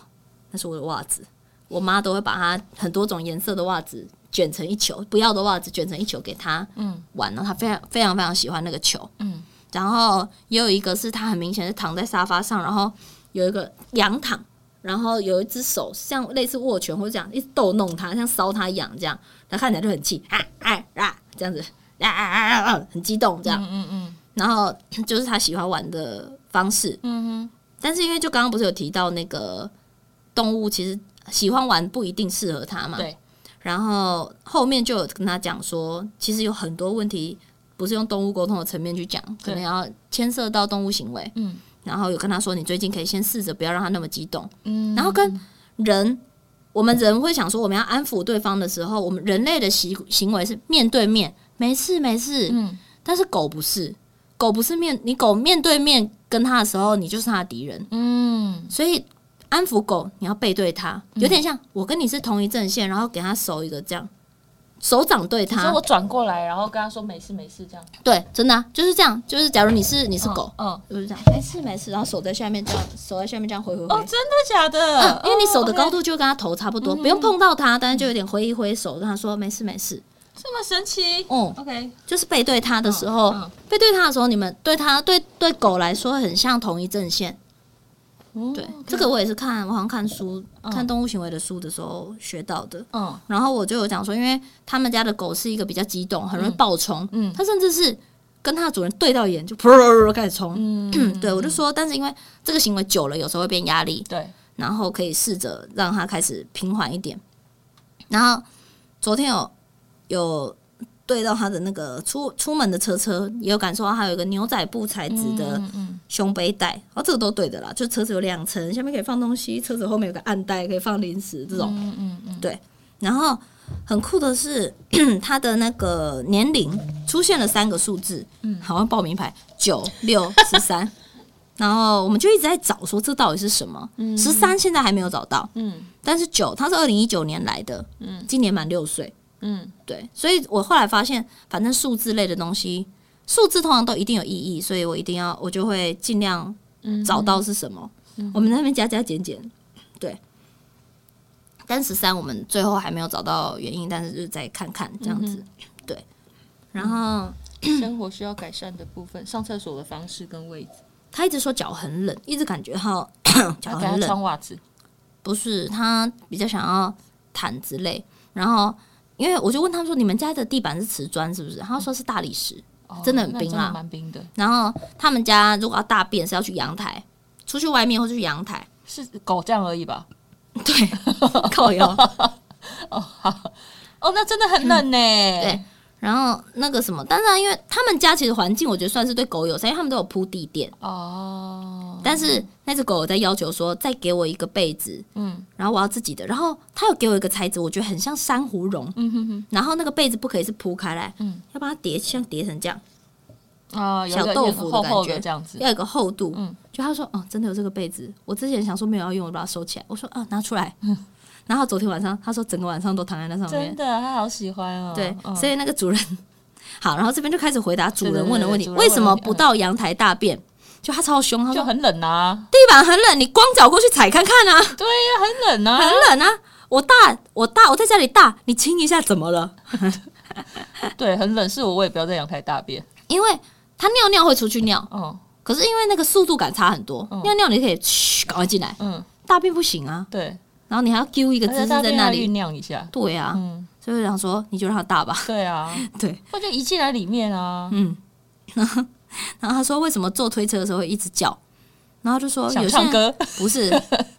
那是我的袜子，我妈都会把它很多种颜色的袜子卷成一球，不要的袜子卷成一球给他，嗯，玩，然后他非常非常非常喜欢那个球，嗯。然后也有一个是他很明显是躺在沙发上，然后有一个仰躺，然后有一只手像类似握拳或者这样一直逗弄他，像搔他痒这样，他看起来就很气啊啊啊这样子啊啊啊啊很激动这样，嗯嗯嗯，然后就是他喜欢玩的方式，嗯哼，但是因为就刚刚不是有提到那个动物其实喜欢玩不一定适合他嘛，对，然后后面就有跟他讲说，其实有很多问题。不是用动物沟通的层面去讲，可能要牵涉到动物行为。嗯，然后有跟他说，你最近可以先试着不要让他那么激动。嗯，然后跟人，我们人会想说，我们要安抚对方的时候，我们人类的行行为是面对面，没事没事。嗯，但是狗不是，狗不是面，你狗面对面跟他的时候，你就是他的敌人。嗯，所以安抚狗，你要背对他，有点像我跟你是同一阵线，然后给他手一个这样。手掌对他，我转过来，然后跟他说没事没事，这样。对，真的、啊、就是这样，就是假如你是你是狗，嗯，就是这样，没事没事，然后手在下面这样，手在下面这样挥挥挥，哦，真的假的？嗯，因为你手的高度就跟他头差不多，哦 okay、不用碰到他，但是就有点挥一挥手，跟他说没事没事，这么神奇？嗯，OK，就是背对他的时候，嗯嗯、背对他的时候，你们对他对对狗来说很像同一阵线。对，这个我也是看，我好像看书，看动物行为的书的时候学到的。嗯，然后我就有讲说，因为他们家的狗是一个比较激动，很容易暴冲。嗯，它甚至是跟它的主人对到眼就噗开始冲。嗯，对，我就说，但是因为这个行为久了，有时候会变压力。对，然后可以试着让它开始平缓一点。然后昨天有有。对到他的那个出出门的车车，也有感受到他有一个牛仔布材质的胸背带，哦，这个都对的啦。就车子有两层，下面可以放东西，车子后面有个暗袋可以放零食，这种，嗯嗯嗯，对。然后很酷的是，他的那个年龄出现了三个数字，嗯，好像报名牌九六十三，然后我们就一直在找，说这到底是什么？十三现在还没有找到，嗯，但是九他是二零一九年来的，嗯，今年满六岁。嗯，对，所以我后来发现，反正数字类的东西，数字通常都一定有意义，所以我一定要，我就会尽量找到是什么。嗯、我们在那边加加减减，对。但十三我们最后还没有找到原因，但是就再看看这样子，嗯、对。然后生活需要改善的部分，上厕所的方式跟位置。他一直说脚很冷，一直感觉哈 脚很冷。穿袜子？不是，他比较想要毯子类，然后。因为我就问他们说：“你们家的地板是瓷砖是不是？”他说是大理石，哦、真的很冰啊，蛮冰的。然后他们家如果要大便是要去阳台，出去外面或者去阳台，是狗这样而已吧？对，靠腰。哦好，哦，那真的很冷呢、嗯。对。然后那个什么，当然，因为他们家其实环境，我觉得算是对狗友善，因为他们都有铺地垫哦。但是那只狗有在要求说，再给我一个被子，嗯，然后我要自己的。然后他有给我一个材质，我觉得很像珊瑚绒，嗯哼哼。然后那个被子不可以是铺开来，嗯，要把它叠，像叠成这样，啊，小豆腐的感觉，厚厚的这样子，要有个厚度。嗯，就他说，哦，真的有这个被子，我之前想说没有要用，我把它收起来。我说，啊，拿出来。嗯然后昨天晚上，他说整个晚上都躺在那上面。真的，他好喜欢哦。对，所以那个主人好，然后这边就开始回答主人问的问题：为什么不到阳台大便？就他超凶，他说就很冷啊，地板很冷，你光脚过去踩看看啊。对呀，很冷啊，很冷啊。我大，我大，我在家里大，你亲一下怎么了？对，很冷，是我，我也不要在阳台大便，因为他尿尿会出去尿，嗯，可是因为那个速度感差很多，尿尿你可以嘘赶快进来，嗯，大便不行啊，对。然后你还要丢一个姿势在那里。酝酿一下，对啊，嗯，所以我想说，你就让它大吧，对啊，对，或者移进来里面啊，嗯，然 后然后他说为什么坐推车的时候会一直叫？然后就说唱歌。不是，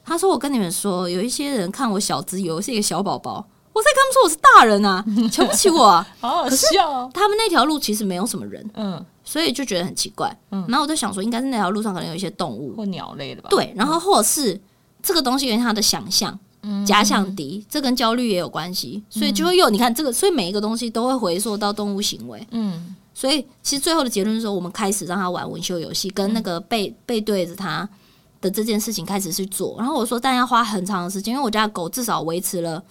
他说我跟你们说，有一些人看我小只有是一个小宝宝，我在跟他们说我是大人啊，瞧不起我啊，好好笑哦。他们那条路其实没有什么人，嗯，所以就觉得很奇怪。嗯，然后我就想说，应该是那条路上可能有一些动物。或鸟类的吧？对，然后或者是这个东西跟他的想象。假想敌，这跟焦虑也有关系，所以就会有你看这个，所以每一个东西都会回溯到动物行为。嗯，所以其实最后的结论是说，我们开始让他玩文秀游戏，跟那个背背对着他的这件事情开始去做。然后我说，但要花很长的时间，因为我家的狗至少维持了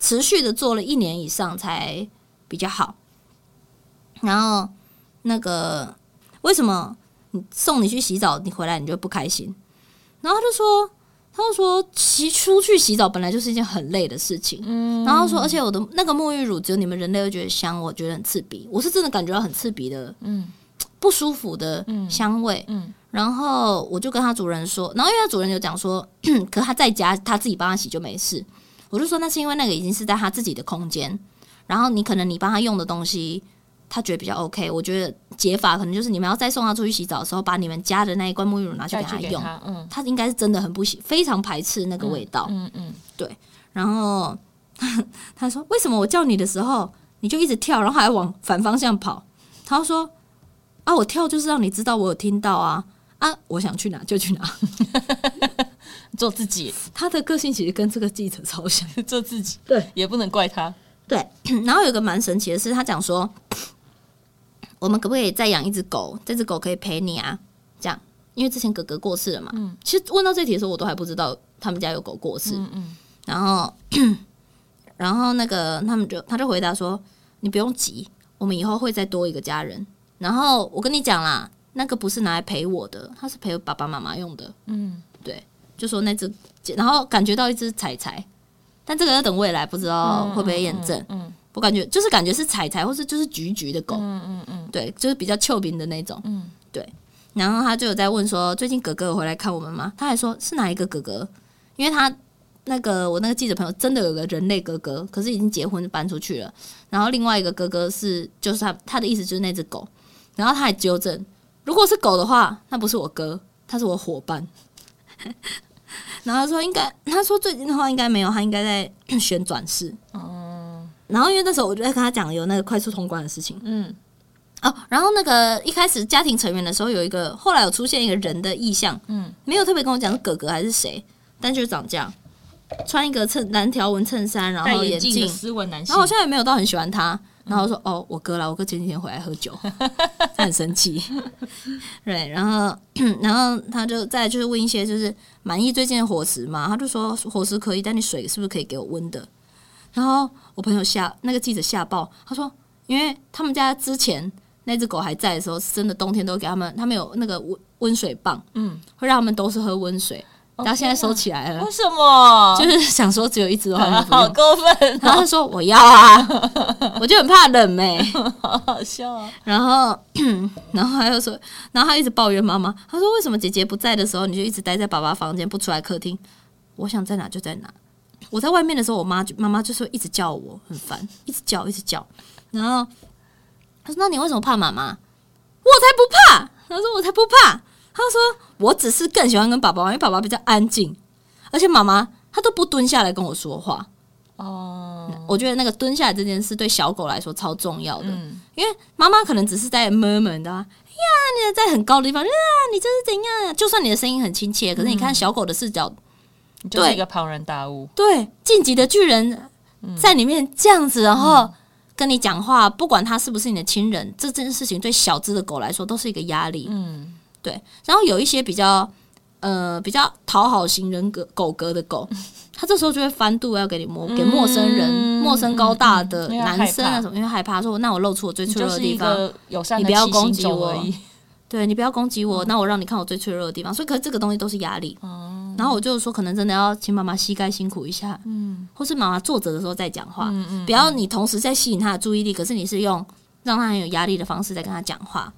持续的做了一年以上才比较好。然后那个为什么你送你去洗澡，你回来你就不开心？然后他就说。他说：“洗出去洗澡本来就是一件很累的事情。嗯，然后说，而且我的那个沐浴乳只有你们人类会觉得香，我觉得很刺鼻。我是真的感觉到很刺鼻的，嗯，不舒服的香味。嗯，然后我就跟他主人说，然后因为他主人就讲说，可他在家他自己帮他洗就没事。我就说那是因为那个已经是在他自己的空间，然后你可能你帮他用的东西。”他觉得比较 OK，我觉得解法可能就是你们要再送他出去洗澡的时候，把你们家的那一罐沐浴乳拿去给他用。他，嗯、他应该是真的很不喜，非常排斥那个味道。嗯嗯，嗯对。然后他说：“为什么我叫你的时候你就一直跳，然后还往反方向跑？”他说：“啊，我跳就是让你知道我有听到啊啊，我想去哪就去哪，做自己。”他的个性其实跟这个记者超像，做自己。对，也不能怪他。对。然后有个蛮神奇的是，他讲说。我们可不可以再养一只狗？这只狗可以陪你啊，这样，因为之前哥哥过世了嘛。嗯，其实问到这题的时候，我都还不知道他们家有狗过世。嗯嗯，然后，然后那个他们就他就回答说：“你不用急，我们以后会再多一个家人。”然后我跟你讲啦，那个不是拿来陪我的，他是陪爸爸妈妈用的。嗯，对，就说那只，然后感觉到一只彩彩，但这个要等未来，不知道会不会验证。嗯。嗯嗯我感觉就是感觉是彩彩，或是就是橘橘的狗，嗯嗯嗯，对，就是比较俏皮的那种，嗯，对。然后他就有在问说，最近哥哥有回来看我们吗？他还说是哪一个哥哥？因为他那个我那个记者朋友真的有个人类哥哥，可是已经结婚搬出去了。然后另外一个哥哥是，就是他他的意思就是那只狗。然后他还纠正，如果是狗的话，那不是我哥，他是我伙伴。然后他说应该，他说最近的话应该没有，他应该在 选转世。哦。然后因为那时候我就在跟他讲有那个快速通关的事情，嗯，哦，然后那个一开始家庭成员的时候有一个，后来有出现一个人的意向，嗯，没有特别跟我讲是哥哥还是谁，但就是长这样，穿一个衬蓝条纹衬衫，然后眼镜，斯文男性，然后好像也没有到很喜欢他，然后说哦，我哥啦，我哥前几天回来喝酒，他很生气，对，然后 然后他就再就是问一些就是满意最近的伙食嘛，他就说伙食可以，但你水是不是可以给我温的？然后我朋友吓那个记者吓爆，他说，因为他们家之前那只狗还在的时候，真的冬天都给他们，他们有那个温温水棒，嗯，会让他们都是喝温水。然后现在收起来了，为什么？就是想说只有一只的话，好过分。然后他说我要啊，我就很怕冷没，好好笑啊。然后，然后他又说，然后他一直抱怨妈妈，他说为什么姐姐不在的时候，你就一直待在爸爸房间不出来客厅？我想在哪就在哪。我在外面的时候，我妈就妈妈就说一直叫我，很烦，一直叫，一直叫。然后她说：“那你为什么怕妈妈？”我才不怕。她说：“我才不怕。”她说：“我只是更喜欢跟爸爸玩，因为爸爸比较安静，而且妈妈她都不蹲下来跟我说话。”哦，我觉得那个蹲下来这件事对小狗来说超重要的，嗯、因为妈妈可能只是在 murmur 的，啊呀，你在很高的地方，啊，你这是怎样？就算你的声音很亲切，可是你看小狗的视角。你就是一个庞然大物，对，晋级的巨人在里面这样子，然后跟你讲话，不管他是不是你的亲人，这件事情对小只的狗来说都是一个压力。嗯，对。然后有一些比较呃比较讨好型人格狗格的狗，他这时候就会翻肚，要给你摸给陌生人、陌生高大的男生啊什么，因为害怕说，那我露出我最脆弱的地方，你不要攻击我。对，你不要攻击我，那我让你看我最脆弱的地方。所以，可是这个东西都是压力。然后我就说，可能真的要请妈妈膝盖辛苦一下，嗯，或是妈妈坐着的时候再讲话，嗯嗯，不要你同时在吸引他的注意力，可是你是用让他很有压力的方式在跟他讲话，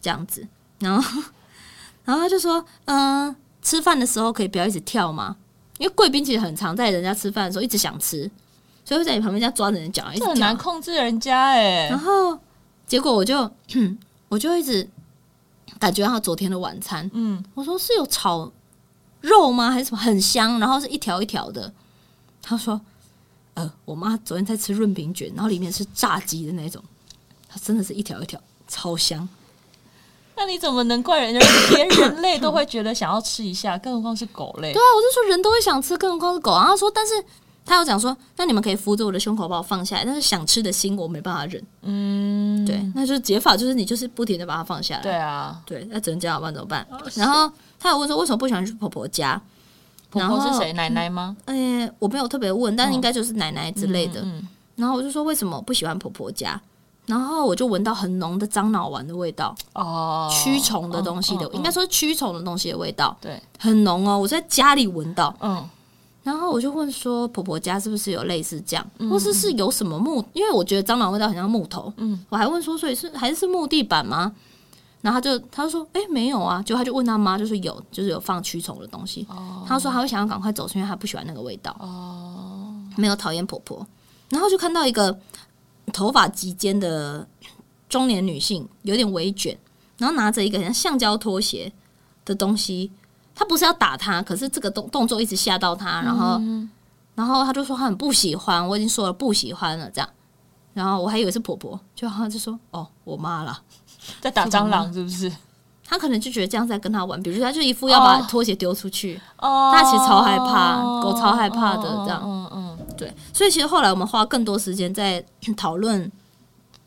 这样子。然后，然后他就说，嗯，吃饭的时候可以不要一直跳吗？因为贵宾其实很常在人家吃饭的时候一直想吃，所以会在你旁边这样抓着人脚，一直很难控制人家哎。然后结果我就，我就一直。感觉到昨天的晚餐。嗯，我说是有炒肉吗？还是什么很香？然后是一条一条的。他说，呃，我妈昨天在吃润饼卷，然后里面是炸鸡的那种，它真的是一条一条，超香。那你怎么能怪人家？连人类都会觉得想要吃一下，更何况是狗类？对啊，我就说人都会想吃，更何况是狗。然后他说，但是他有讲说，那你们可以扶着我的胸口把我放下来，但是想吃的心我没办法忍。嗯，对，那就是解法，就是你就是不停的把它放下来。对啊，对，那只能这样，不然怎么办？然后他有问说，为什么不喜欢去婆婆家？婆婆是谁？奶奶吗？哎、欸，我没有特别问，但应该就是奶奶之类的。嗯嗯嗯、然后我就说，为什么不喜欢婆婆家？然后我就闻到很浓的樟脑丸的味道哦，驱虫的东西的，应该说驱虫的东西的味道，对，很浓哦。我在家里闻到，嗯，然后我就问说，婆婆家是不是有类似这样，或是是有什么木？因为我觉得樟脑味道很像木头，嗯，我还问说，所以是还是木地板吗？然后他就他就说，哎，没有啊，就他就问他妈，就是有，就是有放驱虫的东西。他说他会想要赶快走，是因为他不喜欢那个味道，哦，没有讨厌婆婆。然后就看到一个。头发及肩的中年女性，有点微卷，然后拿着一个像橡胶拖鞋的东西。她不是要打他，可是这个动动作一直吓到他，然后，嗯、然后他就说他很不喜欢。我已经说了不喜欢了，这样。然后我还以为是婆婆，就好像就说哦，我妈了，在打蟑螂是不是？他可能就觉得这样在跟他玩，比如说他就一副要把拖鞋丢出去，哦，他其实超害怕，狗超害怕的这样。嗯嗯。对，所以其实后来我们花更多时间在 讨论，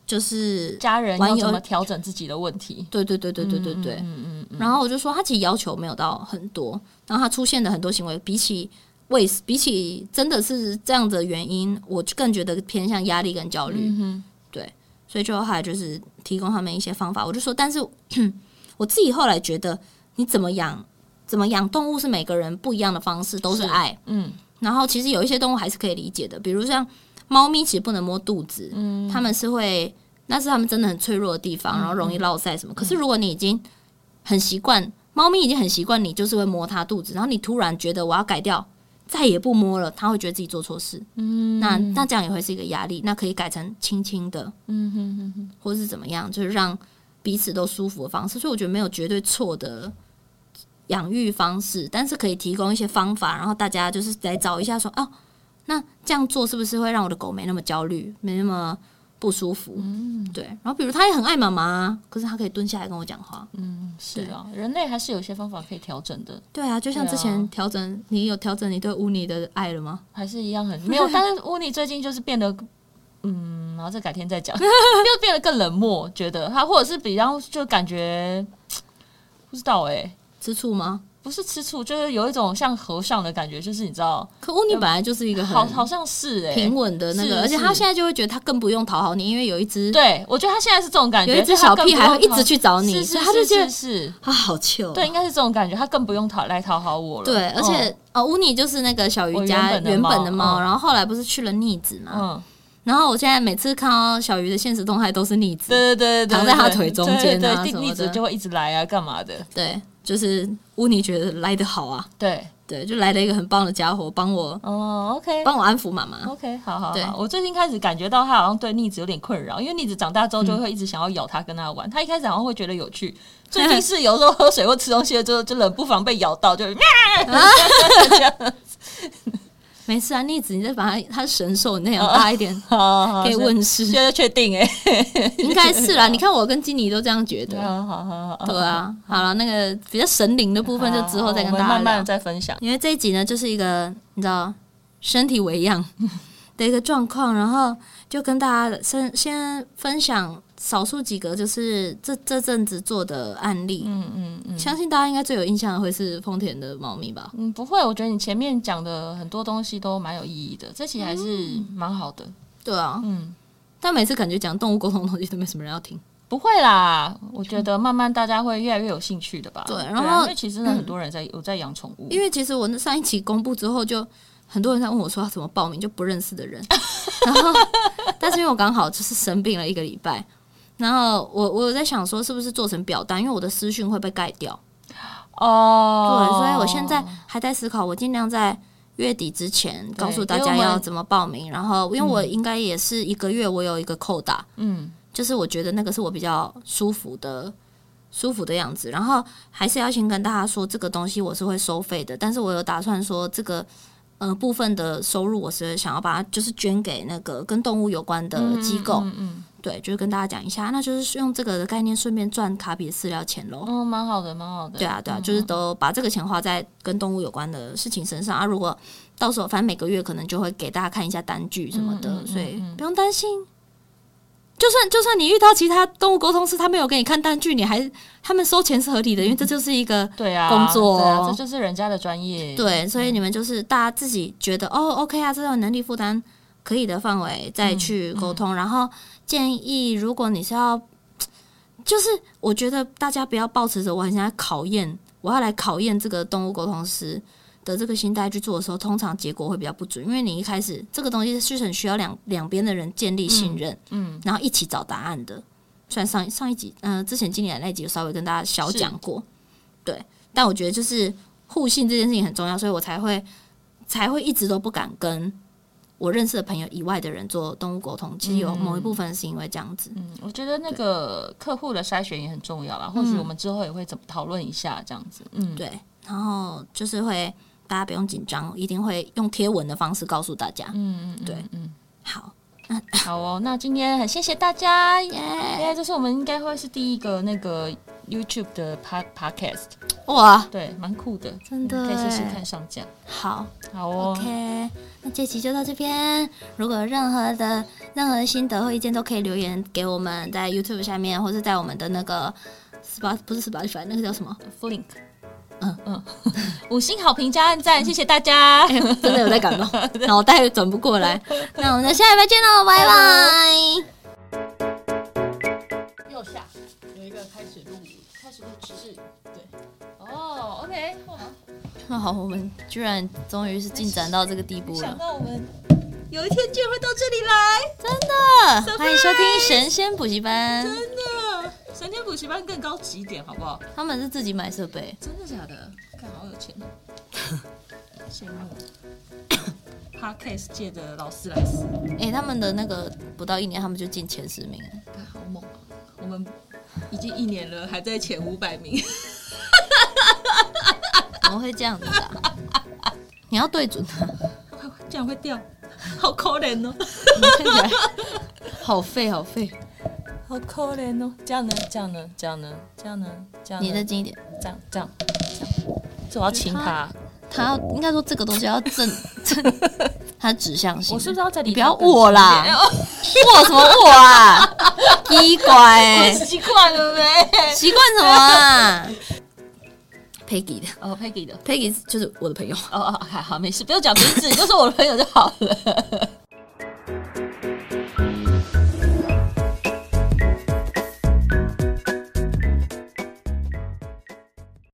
就是家人要怎么调整自己的问题。对对对对对对对。嗯嗯嗯。然后我就说，他其实要求没有到很多，然后他出现的很多行为，比起为比起真的是这样的原因，我更觉得偏向压力跟焦虑。嗯哼。对，所以就后来就是提供他们一些方法。我就说，但是 我自己后来觉得，你怎么养怎么养动物是每个人不一样的方式，都是爱。嗯。然后其实有一些动物还是可以理解的，比如像猫咪，其实不能摸肚子，嗯，他们是会，那是他们真的很脆弱的地方，然后容易落塞什么。嗯、可是如果你已经很习惯，猫咪已经很习惯你就是会摸它肚子，然后你突然觉得我要改掉，再也不摸了，他会觉得自己做错事，嗯，那那这样也会是一个压力，那可以改成轻轻的，嗯哼哼哼，或是怎么样，就是让彼此都舒服的方式。所以我觉得没有绝对错的。养育方式，但是可以提供一些方法，然后大家就是来找一下说，哦，那这样做是不是会让我的狗没那么焦虑，没那么不舒服？嗯，对。然后比如他也很爱妈妈，可是他可以蹲下来跟我讲话。嗯，是啊，人类还是有些方法可以调整的。对啊，就像之前调整，啊、你有调整你对乌尼的爱了吗？还是一样很没有？但是乌尼最近就是变得，嗯，然后这改天再讲，又变得更冷漠，觉得他或者是比较就感觉不知道哎、欸。吃醋吗？不是吃醋，就是有一种像和尚的感觉，就是你知道，可乌尼本来就是一个很好，好像是哎平稳的那个，而且他现在就会觉得他更不用讨好你，因为有一只，对我觉得他现在是这种感觉，有一只小屁孩会一直去找你，所以他就觉得是他好糗，对，应该是这种感觉，他更不用讨来讨好我了，对，而且哦，乌尼就是那个小鱼家原本的猫，然后后来不是去了逆子嘛，嗯，然后我现在每次看到小鱼的现实动态都是逆子，对对对，躺在他腿中间啊的，逆子就会一直来啊，干嘛的，对。就是乌尼觉得来得好啊，对。对，就来了一个很棒的家伙，帮我哦，OK，帮我安抚妈妈，OK，好好好。我最近开始感觉到他好像对逆子有点困扰，因为逆子长大之后就会一直想要咬他，跟他玩。嗯、他一开始好像会觉得有趣，最近是有时候喝水或吃东西了之后，就冷不防被咬到，就喵，这样没事啊，逆子，你再把它，它是神兽，你那样大一点，可以问世。现在确定哎，应该是啦。你看我跟金妮都这样觉得。好好好，对啊，好了，那个比较神灵的部分就之后再跟大家慢慢再分享。因为这一集呢，就是一个你知道身体为恙的一个状况，然后就跟大家先先分享。少数几个就是这这阵子做的案例，嗯嗯嗯，相信大家应该最有印象的会是丰田的猫咪吧？嗯，不会，我觉得你前面讲的很多东西都蛮有意义的，这期还是蛮好的。对啊，嗯，但每次感觉讲动物沟通的东西都没什么人要听。不会啦，我觉得慢慢大家会越来越有兴趣的吧？对，然后因为其实很多人在有在养宠物，因为其实我那上一期公布之后，就很多人在问我说要怎么报名，就不认识的人，然后但是因为我刚好就是生病了一个礼拜。然后我我有在想说，是不是做成表单，因为我的私讯会被盖掉。哦，对，所以我现在还在思考，我尽量在月底之前告诉大家要怎么报名。然后，因为我应该也是一个月，我有一个扣打，嗯，就是我觉得那个是我比较舒服的。舒服的样子。然后还是要先跟大家说，这个东西我是会收费的，但是我有打算说这个呃部分的收入，我是想要把它就是捐给那个跟动物有关的机构。嗯，嗯，嗯。对，就是跟大家讲一下，那就是用这个的概念，顺便赚卡比饲料钱喽。嗯，蛮好的，蛮好的。对啊，对啊，就是都把这个钱花在跟动物有关的事情身上啊。如果到时候反正每个月可能就会给大家看一下单据什么的，嗯嗯嗯嗯，所以不用担心。就算就算你遇到其他动物沟通师，他没有给你看单据，你还他们收钱是合理的，因为这就是一个对啊工作，对啊，这就是人家的专业。对，所以你们就是大家自己觉得哦，OK 啊，这种能力负担可以的范围再去沟通，嗯嗯，然后。建议，如果你是要，就是我觉得大家不要抱持着我很想要考验，我要来考验这个动物沟通师的这个心态去做的时候，通常结果会比较不准，因为你一开始这个东西是很需要两两边的人建立信任，嗯，嗯，然后一起找答案的。虽然上上一集，嗯、呃，之前经理的那一集有稍微跟大家小讲过，对，但我觉得就是互信这件事情很重要，所以我才会才会一直都不敢跟。我认识的朋友以外的人做动物沟通，其实有某一部分是因为这样子。嗯，我觉得那个客户的筛选也很重要啦。或许我们之后也会怎么讨论一下这样子。嗯，对。然后就是会大家不用紧张，一定会用贴文的方式告诉大家。嗯嗯，对，嗯，好。那好哦，那今天很谢谢大家耶！因为这是我们应该会是第一个那个 YouTube 的 Pod Podcast 哇，对，蛮酷的，真的，可以试试看上架。好，好哦，OK，那这期就到这边。如果有任何的任何的心得或意见，都可以留言给我们，在 YouTube 下面，或是在我们的那个 Spot 不是 Spotify 那个叫什么 Flink。嗯。嗯，五星好评加按赞，谢谢大家，欸、真的有在感动，脑袋转不过来。那我们下礼拜见喽，拜拜。右下有一个开始录，开始录只是，对，哦，OK，那好，我们居然终于是进展到这个地步了。想到我们有一天竟然会到这里来，真的，欢迎收听神仙补习班，真的。神仙补习班更高级一点，好不好？他们是自己买设备，真的假的？看好有钱哦，羡慕。Podcast 界的劳斯莱斯，哎、欸，他们的那个不到一年，他们就进前十名了，好猛啊！我们已经一年了，还在前五百名，怎么会这样子啊？你要对准它，这样会掉，好可怜哦！看起来 好废，好废。好可怜哦，这样呢？这样呢？这样呢？这样呢？这样。你再近一点，这样，这样，这样。这我要亲他，他要应该说这个东西要正 正，它指向性。我是不是要在你不要握啦？握什么握啊？奇怪、欸，习惯了呗。习惯什么啊？Peggy 的哦，Peggy 的，Peggy 就是我的朋友。哦哦，还好，没事，不用讲名字，就是我的朋友就好了。